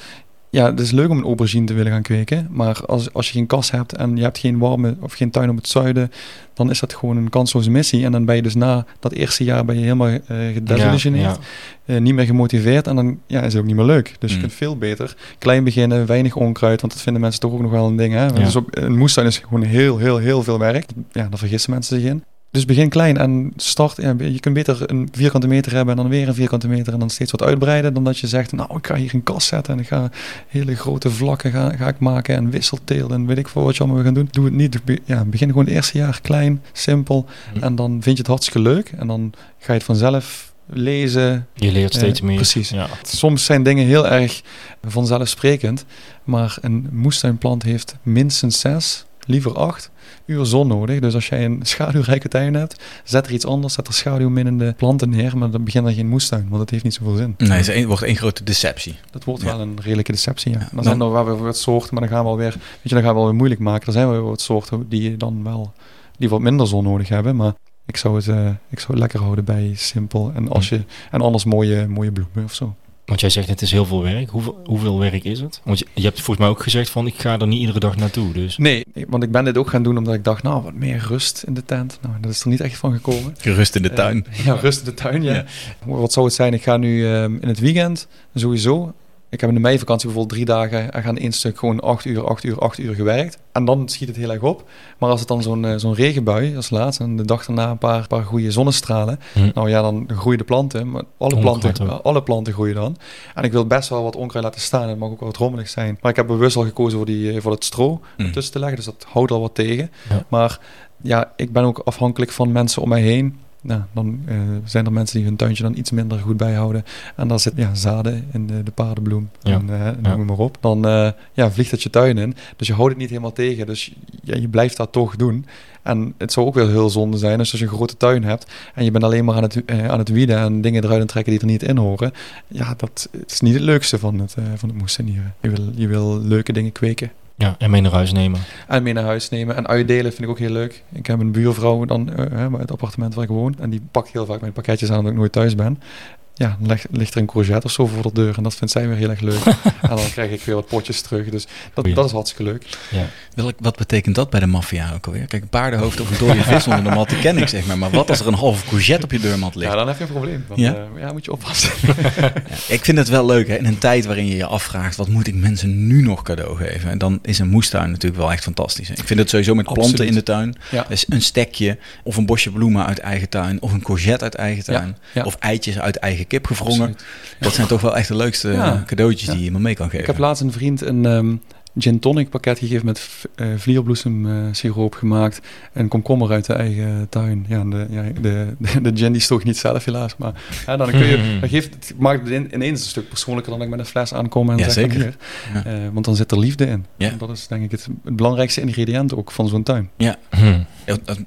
ja, het is leuk om een aubergine te willen gaan kweken. Maar als, als je geen kas hebt en je hebt geen warme of geen tuin op het zuiden, dan is dat gewoon een kansloze missie. En dan ben je dus na dat eerste jaar ben je helemaal uh, gedesillusioneerd, ja, eh, niet meer gemotiveerd en dan ja, is het ook niet meer leuk. Dus je mm. kunt veel beter klein beginnen, weinig onkruid, want dat vinden mensen toch ook nog wel een ding. Hè? Dus op, een moestuin is gewoon heel, heel, heel veel werk. Ja, daar vergissen mensen zich in. Dus begin klein en start. Ja, je kunt beter een vierkante meter hebben en dan weer een vierkante meter en dan steeds wat uitbreiden. Dan dat je zegt, nou ik ga hier een kast zetten en ik ga hele grote vlakken ga, ga ik maken en wisselteel en weet ik veel wat je allemaal gaan doen. Doe het niet. Ja, begin gewoon het eerste jaar klein, simpel. Mhm. En dan vind je het hartstikke leuk en dan ga je het vanzelf lezen. Je leert steeds meer. Precies. Ja. Soms zijn dingen heel erg vanzelfsprekend, maar een moestuinplant heeft minstens zes, liever acht uur zon nodig. Dus als jij een schaduwrijke tuin hebt, zet er iets anders, zet er schaduwminnende planten neer, maar dan begint er geen moestuin, want dat heeft niet zoveel zin. Nee, het wordt één grote deceptie. Dat wordt wel een redelijke deceptie, ja. Dan zijn er wel weer wat soorten, maar dan gaan we alweer, weet je, dan gaan we wel weer moeilijk maken. Er zijn wel wat soorten die dan wel, die wat minder zon nodig hebben, maar ik zou het, uh, ik zou het lekker houden bij simpel en als je, en anders mooie, mooie bloemen of zo. Want jij zegt het is heel veel werk. Hoeveel, hoeveel werk is het? Want je, je, hebt volgens mij ook gezegd van ik ga er niet iedere dag naartoe. Dus. Nee, want ik ben dit ook gaan doen omdat ik dacht, nou wat meer rust in de tent. Nou, dat is er niet echt van gekomen. Rust in de tuin. Uh, ja, rust in de tuin, ja. Wat zou het zijn? Ik ga nu um, in het weekend sowieso ik heb in de meivakantie bijvoorbeeld drie dagen en gaan één stuk gewoon acht uur, acht uur, acht uur gewerkt. En dan schiet het heel erg op. Maar als het dan zo'n uh, zo'n regenbui als laatst en de dag daarna een paar, paar goede zonnestralen. Hm. Nou ja, dan groeien de planten. Maar alle, planten, alle planten groeien dan. En ik wil best wel wat onkruid laten staan. Het mag ook wel wat rommelig zijn. Maar ik heb bewust al gekozen voor, die, eh, voor het stro hm. tussen te leggen. Dus dat houdt al wat tegen. Maar ja, ik ben ook afhankelijk van mensen om mij heen nou, dan uh, zijn er mensen die hun tuintje dan iets minder goed bijhouden. En dan zit ja, zaden in de, de paardenbloem. Ja. En, uh, noem maar op. Dan uh, ja, vliegt het je tuin in. Dus je houdt het niet helemaal tegen. Dus ja, je blijft dat toch doen. En het zou ook wel heel zonde zijn als je een grote tuin hebt en je bent alleen maar aan het, aan het wieden en dingen eruit trekken die er niet in horen. Ja, dat is niet het leukste van het, van het moestenieren. Je wil, je wil leuke dingen kweken. Ja, en mee naar huis nemen. En mee naar huis nemen. En uitdelen vind ik ook heel leuk. Ik heb een buurvrouw dan uh, het appartement waar ik woon. En die pakt heel vaak mijn pakketjes aan dat ik nooit thuis ben ja, dan ligt, er een courgette of zo voor de deur. En dat vindt zij weer heel erg leuk. en dan krijg ik weer wat potjes terug. Dus dat, dat is hartstikke leuk. Ja. wat betekent dat bij de maffia ook alweer? Kijk, een paardenhoofd of een dode vis onder de mat, die ken ik zeg maar. Maar wat als er een halve courgette op je deurmat ligt? Ja, dan heb je een probleem. Want, ja? Uh, ja, moet je oppassen. ja, ik vind het wel leuk, hè. In een tijd waarin je je afvraagt, wat moet ik mensen nu nog cadeau geven? En dan is een moestuin natuurlijk wel echt fantastisch. Ik vind het sowieso met planten in de tuin. Ja. Dus een stekje of een bosje bloemen uit eigen tuin. Of een courgette uit eigen tuin. Of eitjes uit eigen kip gevrongen. Dat zijn toch wel echt de leukste cadeautjes die je iemand mee kan geven. Ik heb laatst een vriend een um, gin tonic pakket gegeven met uh, vlierbloesem uh, siroop gemaakt en komkommer uit de eigen tuin. Ja, de, ja, de, de, de gin die stoog niet zelf helaas, maar ja, dan kun je, mm-hmm. dat geeft, het maakt het ineens een stuk persoonlijker dan ik met een fles aankom en ja, zeg zeker. Ja. Uh, want dan zit er liefde in. Ja. dat is denk ik het, het belangrijkste ingrediënt ook van zo'n tuin. Ja. Hmm.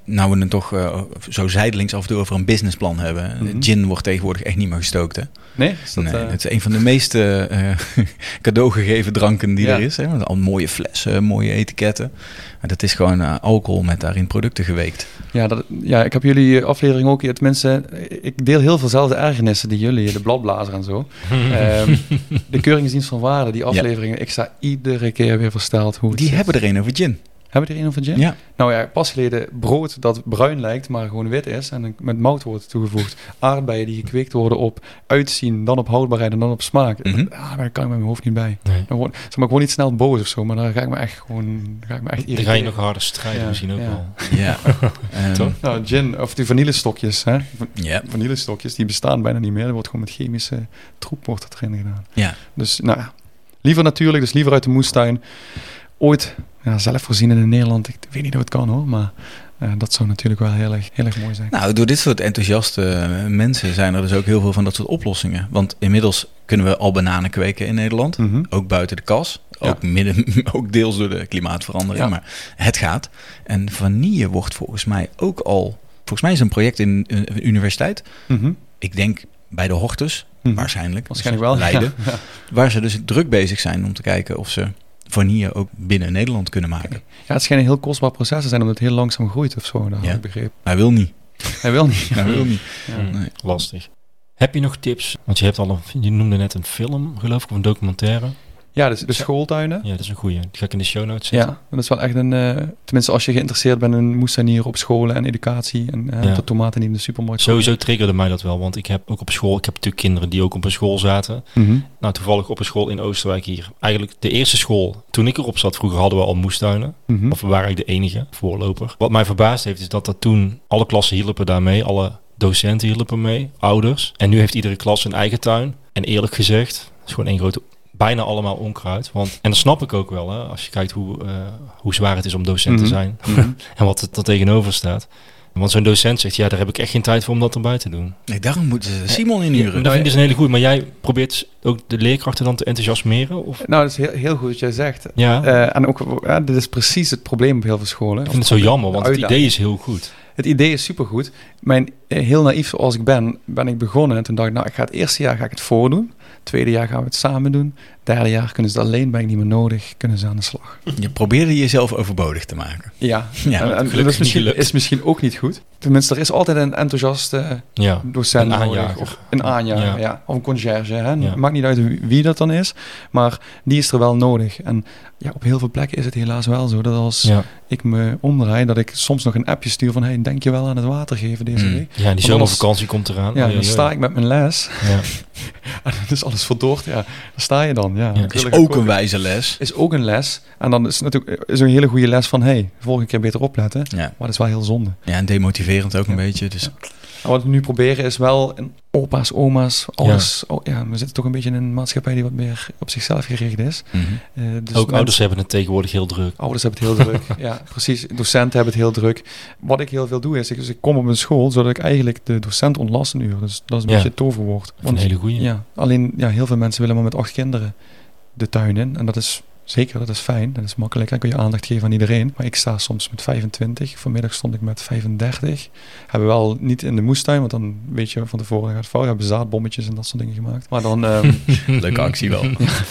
Nou we dan toch zo zijdelings af en toe over een businessplan hebben. Mm -hmm. Gin wordt tegenwoordig echt niet meer gestookt hè? Nee? Dat, nee het is een van de meest cadeaugegeven dranken die er is. Hè? Al mooie flessen, mooie etiketten. Maar dat is gewoon uh, alcohol met daarin producten geweekt. Ja, dat, ja, ik heb jullie aflevering ook, het mensen, ik deel heel veel zelfde ergernissen die jullie, de bladblazer en zo. um, de keuringsdienst van waarde, die afleveringen, ik sta iedere keer weer versteld hoe Die hebben er een over gin. Hebben we er een over gin? Ja. Nou ja, pas geleden brood dat bruin lijkt, maar gewoon wit is en met mout wordt toegevoegd. Aardbeien die gekweekt worden op uitzien, dan op houdbaarheid en dan op smaak. Mm -hmm. ah, daar kan ik met mijn hoofd niet bij. Nee. Dan gewoon, zeg maar gewoon niet snel boos of zo, maar dan ga ik me echt gewoon, ga ik me echt irriteren. Dan ga je nog harder strijden misschien ook ja. wel. Ja. um, nou, gin, of die vanillestokjes, hè. Ja. Vanillestokjes, die bestaan bijna niet meer. Er wordt gewoon met chemische troep wordt erin gedaan. Ja. Dus nou ja, liever natuurlijk, dus liever uit de moestuin ooit ja, zelfvoorzienend in Nederland, ik weet niet hoe het kan hoor, maar uh, dat zou natuurlijk wel heel erg, heel erg mooi zijn. Nou, door dit soort enthousiaste eh, mensen zijn er dus ook heel veel van dat soort oplossingen. Want inmiddels kunnen we al bananen kweken in Nederland, mm -hmm. ook buiten de kas. Ook, midden, ook deels door de klimaatverandering, ja. maar het gaat. En vanille wordt volgens mij ook al... Volgens mij is een project in een universiteit. Mm -hmm. Ik denk bij de Hortus, -hmm. waarschijnlijk. Waarschijnlijk wel. Leiden. Ja. Waar ze dus druk bezig zijn om te kijken of ze vanille ook binnen Nederland kunnen maken. Ja, het schijnt een heel kostbaar proces te zijn omdat het heel langzaam groeit of zo, ja. ik begrepen. Hij wil niet. Hij wil niet. Hij wil niet. Ja. Nee. Lastig. Heb je nog tips? Want je hebt al een, je noemde net een film, geloof ik, of een documentaire. Ja, dus de schooltuinen. Ja, dat is een goede. Die ga ik in de show notes zetten. Ja, dat is wel echt een... Uh, tenminste, als je geïnteresseerd bent in moestanieren op scholen en educatie en uh, ja. de tomaten die in de supermarkt Sowieso triggerde mij dat wel, want ik heb ook op school... Ik heb natuurlijk kinderen die ook op een school zaten. Mm -hmm. Nou, toevallig op een school in Oosterwijk hier. Eigenlijk de eerste school, toen ik erop zat, vroeger hadden we al moestuinen. Mm -hmm. Of we waren eigenlijk de enige voorloper. Wat mij verbaasd heeft, is dat dat toen... Alle klassen hielpen daarmee, alle docenten hielpen mee, ouders. En nu heeft iedere klas een eigen tuin. En eerlijk gezegd, is gewoon één grote bijna allemaal onkruid. Want, en dat snap ik ook wel, hè, als je kijkt hoe, uh, hoe zwaar het is om docent mm -hmm. te zijn. Mm -hmm. en wat er tegenover staat. Want zo'n docent zegt, ja, daar heb ik echt geen tijd voor om dat erbij te doen. Nee, daarom moeten ze Simon inhuren. Ja, dat vind ik dus een hele goed. Maar jij probeert ook de leerkrachten dan te enthousiasmeren? Of? Nou, dat is heel, heel goed wat jij zegt. Ja. Uh, en ook, ja, dit is precies het probleem op heel veel scholen. Ik vind het zo jammer, want het idee is heel goed. Het idee is supergoed. Mijn, heel naïef zoals ik ben, ben ik begonnen. En toen dacht ik, nou, ik ga het eerste jaar ga ik het voordoen. Tweede jaar gaan we het samen doen. Derde jaar kunnen ze alleen, ben ik niet meer nodig, kunnen ze aan de slag. Je probeerde jezelf overbodig te maken. Ja, ja en, dat is misschien, is misschien ook niet goed. Tenminste, er is altijd een enthousiaste ja, docent een. Of een aanjager, ja. ja. Of een conciërge. Hè. Maakt niet uit wie dat dan is, maar die is er wel nodig. En ja, op heel veel plekken is het helaas wel zo dat als ik me omdraai, dat ik soms nog een appje stuur van hey, denk je wel aan het water geven deze mm. week? Ja, die zomervakantie komt eraan. Ja, dan sta ik met mijn les. Ja. en dan is alles verdoord. Ja, dan sta je dan. Ja, Is ook een wijze les. Is ook een les. En dan is het natuurlijk is een hele goede les van hey, volgende keer beter opletten. Ja. Maar dat is wel heel zonde. Ja, en demotiverend ook een beetje. Dus. Wat we nu proberen is wel opa's, oma's, alles. Ja. Oh, ja, we zitten toch een beetje in een maatschappij die wat meer op zichzelf gericht is. Mm -hmm. uh, dus Ook ouders hebben het tegenwoordig heel druk. Ouders hebben het heel druk, ja, precies. Docenten hebben het heel druk. Wat ik heel veel doe is, ik, dus ik kom op een school zodat ik eigenlijk de docent ontlast een uur. Dus dat is een ja. beetje het toverwoord. Want, een hele goede. Ja, alleen ja, heel veel mensen willen maar met acht kinderen de tuin in. En dat is Zeker, dat is fijn. Dat is makkelijk. Dan kun je aandacht geven aan iedereen. Maar ik sta soms met 25. Vanmiddag stond ik met 35. Hebben we wel niet in de moestuin, want dan weet je van tevoren gaat het fout. We hebben zaadbommetjes en dat soort dingen gemaakt. Maar dan... Um, Leuke actie wel.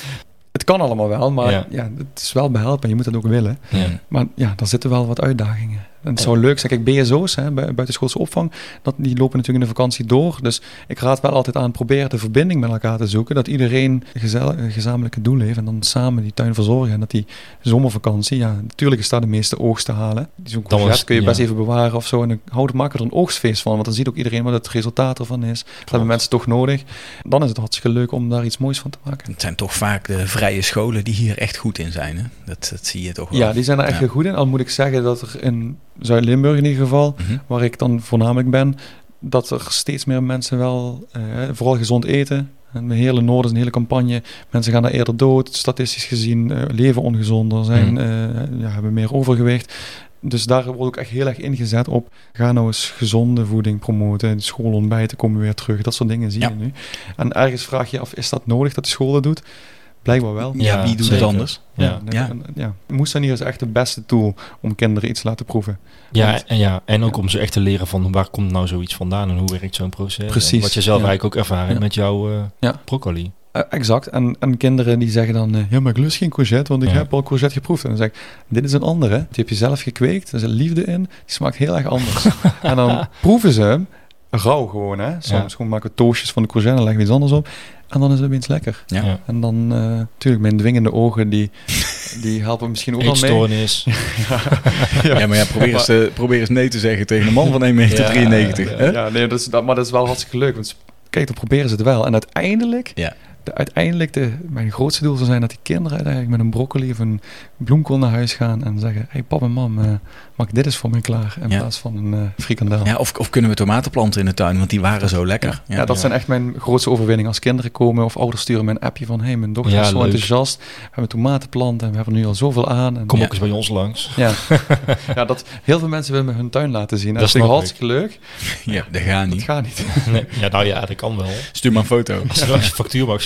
het kan allemaal wel, maar ja. het is wel behelpen. Je moet het ook willen. Ja. Maar ja, dan zitten wel wat uitdagingen. Het zou leuk zijn. Kijk, BSO's, hè, buitenschoolse opvang, dat, die lopen natuurlijk in de vakantie door. Dus ik raad wel altijd aan, probeer de verbinding met elkaar te zoeken. Dat iedereen een gezamenlijke doel heeft en dan samen die tuin verzorgen. En dat die zomervakantie, ja, natuurlijk is daar de meeste oogst te halen. Zo'n courgette kun je best even bewaren of zo. En houd maak er een oogstfeest van, want dan ziet ook iedereen wat het resultaat ervan is. Dat hebben mensen toch nodig. Dan is het hartstikke leuk om daar iets moois van te maken. Het zijn toch vaak de vrije scholen die hier echt goed in zijn. Hè? Dat, dat zie je toch wel. Ja, die zijn er echt heel goed in. Al moet ik zeggen dat er in Zuid-Limburg in ieder geval, mhm. waar ik dan voornamelijk ben, dat er steeds meer mensen wel, uh, vooral gezond eten. En de hele Noorden is een hele campagne. Mensen gaan daar eerder dood, statistisch gezien, uh, leven ongezonder, zijn, mm. ja, hebben meer overgewicht. Dus daar wordt ook echt heel erg ingezet op. Ga nou eens gezonde voeding promoten. Schoolontbijten komen weer terug. Dat soort dingen zie je nu. En ergens vraag je af, is dat nodig dat de school dat doet? Blijkbaar wel. Ja, wie doet het anders? Ja. Ja. ja. Moestanier is echt de beste tool om kinderen iets te laten proeven. Ja, en, ja, en ook om ze echt te leren van waar komt nou zoiets vandaan en hoe werkt zo'n proces. Precies. wat je zelf eigenlijk ook ervaren met jouw uh, broccoli. Uh, exact. En, en kinderen die zeggen dan, uh, ja, maar ik lust geen courgette, want ik heb al courgette geproefd. En dan zeg ik, dit is een andere. Die heb je zelf gekweekt, er zit liefde in, die smaakt heel erg anders. en dan proeven ze hem, rauw gewoon, hè. Soms gewoon maken we toastjes van de courgette en leggen we iets anders op. En dan is het opeens lekker. Ja. En dan, natuurlijk, mijn dwingende ogen, die, die helpen misschien ook wel mee. is. ja. ja, maar ja, probeer eens, uh, probeer eens nee te zeggen tegen een man van 1,93 meter. Ja, nee, dat is, dat, maar dat is wel hartstikke leuk. Want kijk, dan proberen ze het wel. En uiteindelijk ja de, uiteindelijk de, mijn grootste doel zou zijn dat die kinderen uiteindelijk met een broccoli of een bloemkool naar huis gaan en zeggen: Hey pap en mam, uh, maak dit eens voor mij klaar in plaats van een uh, frikandel. Ja, of, of kunnen we tomaten planten in de tuin, want die waren zo lekker. Ja, dat zijn echt mijn grootste overwinningen als kinderen komen of ouders sturen me een appje van: Hey, mijn dochter is zo enthousiast. We hebben tomatenplanten en we hebben nu al zoveel aan. En, Kom ook eens bij ons langs. Ja, ja dat, heel veel mensen willen me hun tuin laten zien. Dat, is hartstikke leuk. Ja, dat gaat niet. Dat gaat niet. Nee, ja, nou ja, dat kan wel. Stuur maar een foto. Als je factuur mag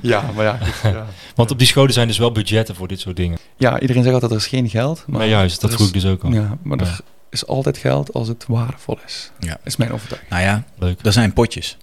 ja, maar ja, ja. Want op die scholen zijn dus wel budgetten voor dit soort dingen. Ja, iedereen zegt altijd er is geen geld. Maar juist, dat vroeg ik dus ook al. Ja, maar er is altijd geld als het waardevol is. Ja. Is mijn overtuiging. Nou ja, Leuk. er zijn potjes.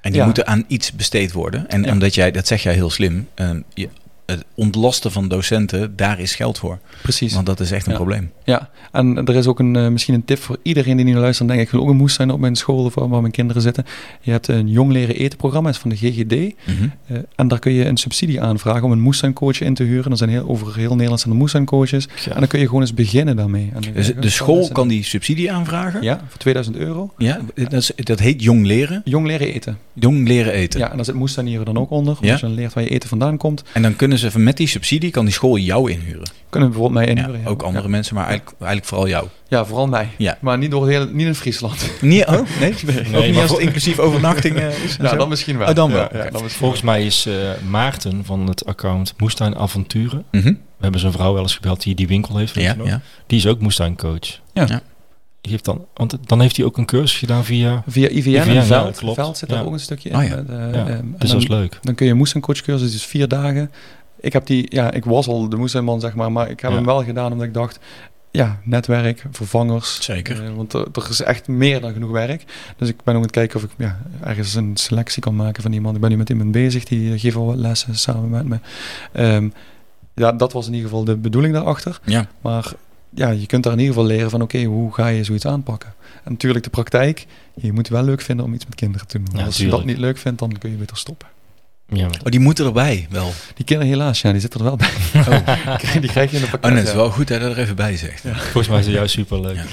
En die moeten aan iets besteed worden. En omdat jij, dat zeg jij heel slim, uh, je, het ontlasten van docenten, daar is geld voor. Precies. Want dat is echt een probleem. Ja, en er is ook een, uh, misschien een tip voor iedereen die nu luistert. Denk ik, wil ook een moest zijn op mijn school of waar mijn kinderen zitten. Je hebt een jong leren eten programma, is van de GGD. Mm uh, en daar kun je een subsidie aanvragen om een moestuincoach in te huren. Er zijn heel, over heel Nederland zijn er moestuincoaches. Ja. En dan kun je gewoon eens beginnen daarmee. En dus de school kan die subsidie aanvragen? Ja, voor 2000 euro. Ja, dat, is, dat heet jong leren? Jong leren eten. Jong leren eten. Ja, en daar zit moestuinieren dan ook onder. Ja? Als je dan leert waar je eten vandaan komt. En dan kunnen ze met die subsidie, kan die school jou inhuren? Kunnen bijvoorbeeld mij inhuren. Ja, ook andere mensen, maar eigenlijk, eigenlijk vooral jou. Ja, vooral mij. Ja. Maar niet, door heel, niet in Friesland. Niet, oh, nee? nee, ook niet als het inclusief overnachting uh, is? Ja, dan misschien wel. Oh, dan wel. Ja, dan Volgens mij is uh, Maarten van het account Moestuin Avonturen. Mm -hmm. We hebben zijn vrouw wel eens gebeld die die winkel heeft. Ja, ja. Die is ook moestuincoach. Ja. ja. heeft dan, want dan heeft hij ook een cursus gedaan via... Via IVN, IVN en Veld. Ja, Veld zit daar ook een stukje in. Oh, ja. Uh, dus dat is leuk. Dan kun je moestuincoachcursus, dus vier dagen. Ik heb die, ja, ik was al de moestuinman, zeg maar, maar ik heb hem wel gedaan omdat ik dacht, ja, netwerk, vervangers. Zeker. Uh, want er, er, is echt meer dan genoeg werk. Dus ik ben ook aan het kijken of ik ja, ergens een selectie kan maken van iemand. Ik ben nu met iemand bezig, die geeft al wat lessen samen met me. Um, ja, dat was in ieder geval de bedoeling daarachter. Ja. Maar ja, je kunt daar in ieder geval leren van oké, hoe ga je zoiets aanpakken? En natuurlijk de praktijk, je moet wel leuk vinden om iets met kinderen te doen. als je dat niet leuk vindt, dan kun je beter stoppen. Ja, maar... Oh, die moeten erbij wel. Die kinderen helaas, ja, die zitten er wel bij. Oh. die krijg je in de pakket. Oh, nee, het is wel goed dat je er even bij zegt. Ja. Volgens mij is het juist super leuk. Ja.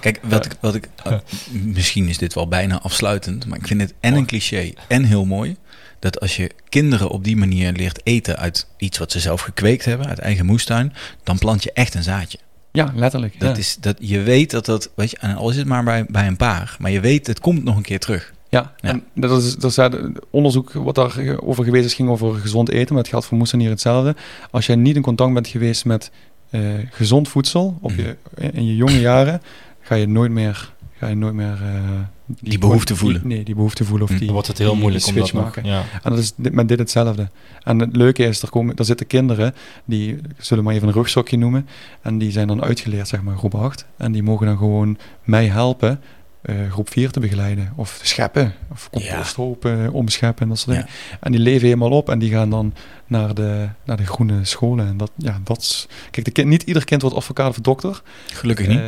Kijk, wat ik, wat ik oh, misschien is dit wel bijna afsluitend, maar ik vind het en een cliché en heel mooi dat als je kinderen op die manier leert eten uit iets wat ze zelf gekweekt hebben, uit eigen moestuin, dan plant je echt een zaadje. Ja, letterlijk. Dat Is, dat, je weet dat dat, weet je, en al is het maar bij, bij een paar, maar je weet het komt nog een keer terug. Ja, en dat is, dat is onderzoek wat daar over geweest is, ging over gezond eten, maar het geldt voor moesten hier hetzelfde. Als jij niet in contact bent geweest met uh, gezond voedsel op mhm. je, in je jonge jaren, ga je nooit meer ga je nooit meer uh, die, die, behoefte voelen. nee, die behoefte voelen of hm. die. Dan wordt het heel moeilijk om dat maken. ja. En dat is dit, met dit hetzelfde. En het leuke is, er, komen, er zitten kinderen die zullen maar even een rugsokje noemen. En die zijn dan uitgeleerd, zeg maar, groep 8. En die mogen dan gewoon mij helpen uh, groep 4 te begeleiden. Of scheppen, of composthopen ja. omscheppen en dat soort dingen. En die leven helemaal op en die gaan dan naar de, naar de groene scholen. En dat, ja, dat is... Kijk, de kind, niet ieder kind wordt advocaat of dokter. Gelukkig niet.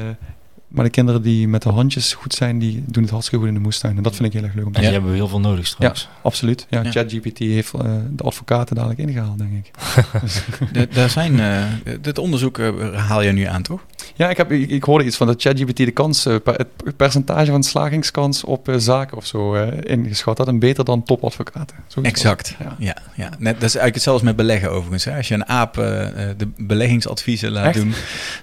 Maar de kinderen die met de handjes goed zijn, die doen het hartstikke goed in de moestuin. En dat vind ik heel erg leuk om te zien. En die hebben we heel veel nodig straks. Ja, absoluut. Ja, ChatGPT heeft uh, de advocaten dadelijk ingehaald, denk ik. de, daar zijn, uh, dit onderzoek uh, haal je nu aan, toch? Ja, ik, heb, ik, ik hoorde iets van dat ChatGPT de kans, het percentage van slagingskans op zaken of zo ingeschat had. En beter dan topadvocaten. Exact. Ja. Ja, ja. Net, dat is eigenlijk hetzelfde met beleggen overigens. Hè. Als je een aap de beleggingsadviezen laat doen,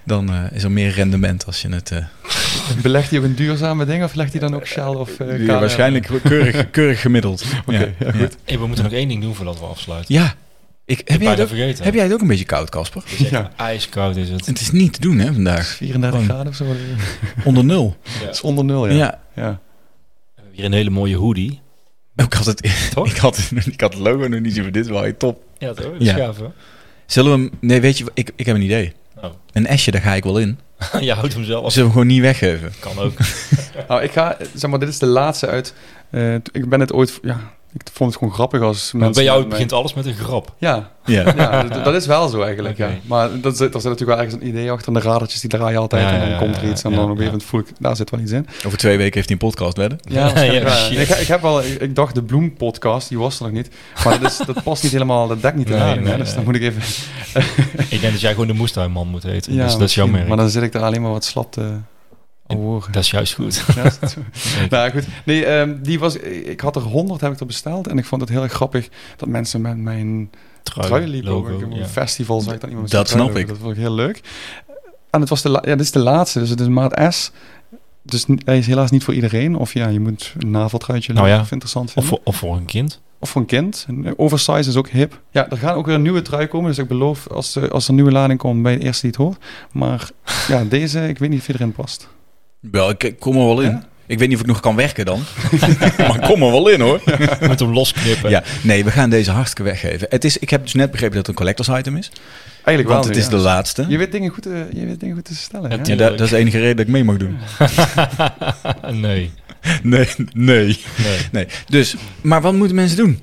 dan is er meer rendement als je het... Belegt hij ook een duurzame ding of legt hij dan ook Shell of uh, Waarschijnlijk keurig, keurig gemiddeld. Oké, ja, goed. Hey, we moeten nog één ding doen voordat we afsluiten. Ja. Ik, heb, jij het vergeten. heb jij het ook een beetje koud, Casper? Ja. Ijskoud is het. Het is niet te doen, hè, vandaag. 34 graden of zo. Onder nul. Ja. Het is onder nul, ja. ja. ja. Hier een hele mooie hoodie. Ik had het, ik had, het, ik had het logo nog niet zien, dit wel top. Ja, toch? Dat is ja. gaaf, Zullen we hem... Nee, weet je, ik, ik heb een idee. Oh. Een S'je, daar ga ik wel in. je houdt hem zelf. Zullen we gewoon niet weggeven? Kan ook. nou, ik ga, zeg maar, dit is de laatste uit. Uh, ik ben het ooit, ja, ik vond het gewoon grappig als mensen... bij jou begint alles met een grap. Ja, ja. ja dat, is wel zo eigenlijk. Ja. Maar dat, er zit natuurlijk wel ergens een idee achter. de radertjes die draaien altijd en dan komt er iets. En dan op een gegeven voel ik, daar zit wel iets in. Over twee weken heeft hij een podcast wedden. Ja, ik, ik, heb wel, ik, dacht de Bloem podcast, die was er nog niet. Maar dat, is, dat past niet helemaal, dat dekt niet in. dus dan moet ik even... ik denk dat jij gewoon de moestuinman moet heten. Ja, dus dat is jouw merk. Maar dan zit ik daar alleen maar wat slap te dat is juist goed. nou goed, nee, um, die was, ik had er honderd heb ik er besteld en ik vond het heel erg grappig dat mensen met mijn trui, trui liepen. Logo, ja. festival zag ik dan iemand Dat snap ik. Dat vond ik heel leuk. En het was de, ja, dit is de laatste, dus het is maat S. Dus hij is helaas niet voor iedereen. Of ja, je moet een naveltruitje nou ja. of interessant vinden. Of voor, of voor een kind. Of voor een kind. Oversize is ook hip. Ja, er gaan ook weer een nieuwe trui komen. Dus ik beloof, als, als er een nieuwe lading komt, bij de eerste die het hoort. Maar ja, deze, ik weet niet of iedereen past. Wel, ik kom er wel in. Ik weet niet of ik nog kan werken dan. maar kom er wel in hoor. Met hem losknippen. Ja, nee, we gaan deze hartstikke weggeven. Het is, ik heb dus net begrepen dat het een collectors item is. Eigenlijk Want het is de laatste. Je weet dingen goed te, je weet dingen goed te stellen. Ja, ja dat, dat, is de enige reden dat ik mee mag doen. nee. Nee, nee. Nee. Dus, maar wat moeten mensen doen?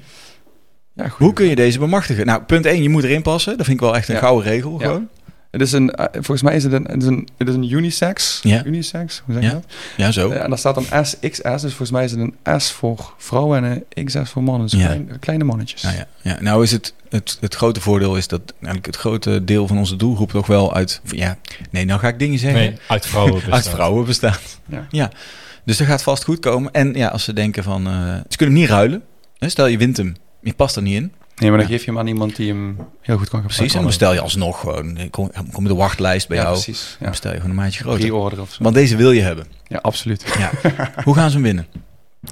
Ja, Hoe kun je deze bemachtigen? Nou, punt 1, je moet erin passen. Dat vind ik wel echt een gouden regel. Gewoon. Het is een, eh, volgens mij is het een, het is een, het is een unisex. Ja. Unisex, hoe zeg je ja. dat? Ja, zo. Eh, en daar staat een SXS, dus volgens mij is het een S voor vrouwen en een XS voor mannen. Dus klein, kleine mannetjes. Ja, ja, ja. Nou is het, het, het grote voordeel is dat eigenlijk het grote deel van onze doelgroep toch wel uit... Ja, nee, nou ga ik dingen zeggen. Nee, uit vrouwen bestaat. uit vrouwen bestaat. Ja. ja. Dus dat gaat vast goed komen. En ja, als ze denken van... Uh, ze kunnen hem niet ruilen. Stel, je wint hem. Je past er niet in. Nee, maar dan geef je hem aan iemand die hem heel goed kan gebruiken. Precies, en bestel je alsnog gewoon. Kom, kom de wachtlijst bij jou. Precies, ja. bestel je gewoon een maatje groter. order of zo. Want deze wil je hebben. Ja, absoluut. Ja. Hoe gaan ze hem winnen?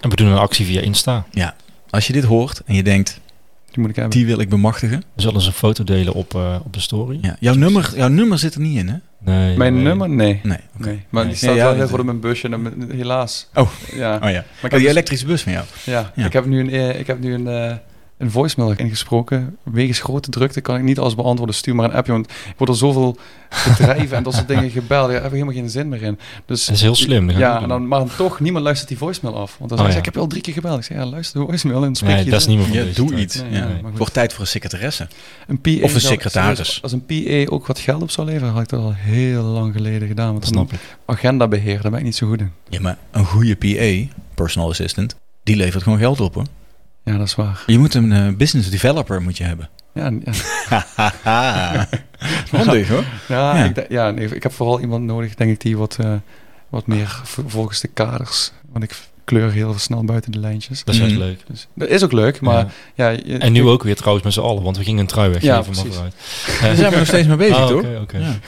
En we doen een actie via Insta. Ja. Als je dit hoort en je denkt, Die moet ik hebben. Die wil ik bemachtigen. We zullen ze een foto delen op, uh, op de story. Ja. Jouw, nummer, jouw nummer zit er niet in, hè? Nee. Mijn nummer? Nee. Nee. nee. Maar die staat wel heel voor op mijn busje, helaas. Oh. Ja. Oh ja. Maar ik oh, die dus- elektrische bus van jou. Ja. Ik heb nu een, ik heb nu een uh, een voicemail ingesproken. Wegens grote drukte kan ik niet alles beantwoorden. Stuur maar een appje, want ik word er zoveel bedrijven en dat soort dingen gebeld. Daar heb ik helemaal geen zin meer in. Dus, dat is heel slim. Ja, en dan, maar dan toch, niemand luistert die voicemail af. Want dan oh, zeg ik, ik heb al drie keer gebeld. Ik zeg, ja, luister de voicemail en spreek nee, je dat is niet meer ja, Doe iets. Nee, ja. Het wordt tijd voor een secretaresse. Een PA of een secretaris. Als een PA ook wat geld op zou leveren, had ik dat al heel lang geleden gedaan. Want snap ik. Agendabeheer, daar ben ik niet zo goed in. Ja, maar een goede PA, personal assistant, die levert gewoon geld op hoor. Ja, dat is waar. Je moet een uh, business developer moet je hebben. Ja, ja. Handig hoor. Ja, ja. Ik, ja nee, ik heb vooral iemand nodig, denk ik, die wat, uh, wat meer volgens de kaders. Want ik kleur heel snel buiten de lijntjes. Dat is echt mm. leuk. Dus, dat is ook leuk, maar ja. ja en nu ook weer trouwens met z'n allen, want we gingen een trui weggeven. Ja, precies. Maar Daar zijn we nog steeds mee bezig, oh, toch? Okay, okay. Ja.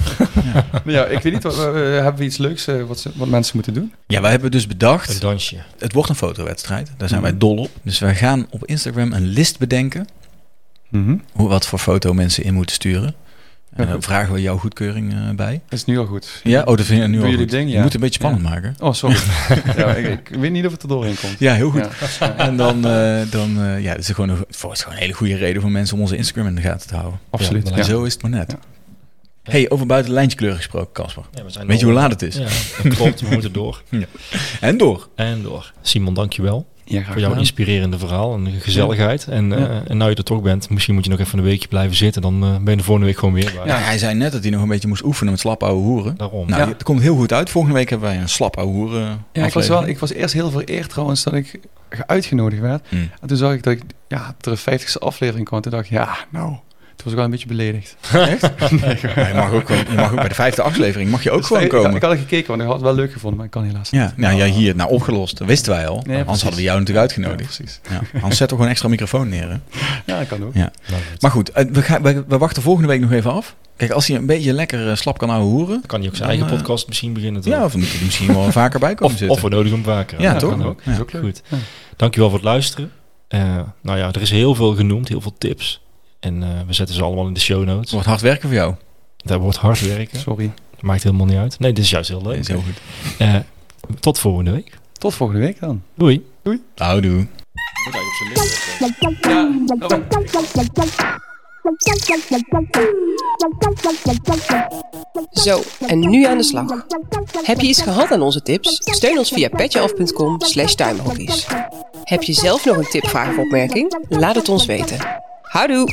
ja. ik weet niet, wat, hebben we iets leuks uh, wat, wat mensen moeten doen? Ja, wij hebben dus bedacht... Een dansje. Het wordt een fotowedstrijd, daar zijn mm wij dol op. Dus wij gaan op Instagram een list bedenken... Mm -hmm. hoe, wat voor foto mensen in moeten sturen. En dan vragen we jouw goedkeuring uh, bij. Dat is nu al goed. Ja, oh, dat vind je nu al goed. Ding, ja. Je moet het een beetje spannend maken. Oh, sorry. ja, ik, ik, weet niet of het er doorheen komt. Ja, heel goed. Ja. En dan, uh, dan uh, ja, dat is gewoon een, voor gewoon een hele goede reden voor mensen om onze Instagram in de gaten te houden. Absoluut. En zo is het maar net. Hey, over buitenlijntjeskleuren gesproken, Casper. Ja, Weet je hoe laat het is? Ja, klopt. We moeten door. Ja. En door. En door. Simon, dankjewel. Ja, voor jouw inspirerende verhaal en gezelligheid. En, ja. uh, en nou je er toch bent, misschien moet je nog even een weekje blijven zitten. Dan uh, ben je de volgende week gewoon weer bij. Ja, hij zei net dat hij nog een beetje moest oefenen met slap ouwe hoeren. Daarom. Nou, het komt heel goed uit. Volgende week hebben wij een slap ouwe hoeren Ja, ik was, wel, ik was eerst heel vereerd trouwens dat ik uitgenodigd werd. Mm. En toen zag ik dat ik, ja, er een vijftigste aflevering kwam. Toen dacht ik, ja, nou was ik wel een beetje beledigd. Echt? nee, je, mag ook, je mag ook bij de vijfde aflevering mag je ook dus gewoon komen. Ik, ik, had gekeken, want ik had het wel leuk gevonden, maar ik kan helaas niet. Ja, nou, ja hier, nou opgelost. Dat wisten wij al. Nee, anders hadden we jou natuurlijk uitgenodigd. Ja, precies. Ja. Anders zet er gewoon een extra microfoon neer. Hè? Ja, dat kan ook. Ja. Maar goed, eh, we, gaan, we, we, wachten volgende week nog even af. Kijk, als hij een beetje lekker uh, slap kan houden Dan kan hij ook zijn eigen uh, podcast misschien beginnen. Toch? Ja, of dan moet hij misschien wel vaker bij komen of, zitten. Of we nodig hem vaker. Ja, toch? Ook. Ja. ook Goed. Dankjewel voor het luisteren. Uh, nou ja, er is heel veel genoemd, heel veel tips. En uh, we zetten ze allemaal in de show notes. Wordt hard werken voor jou? Dat wordt hard werken. Sorry. Dat maakt helemaal niet uit. Nee, dit is juist heel leuk. Is heel goed. Uh, tot volgende week. Tot volgende week dan. Doei. Doei. Houdoe. Zo, en nu aan de slag. Heb je iets gehad aan onze tips? Steun ons via petjeaf.com slash Heb je zelf nog een tip, vraag of opmerking? Laat het ons weten. Houdoe!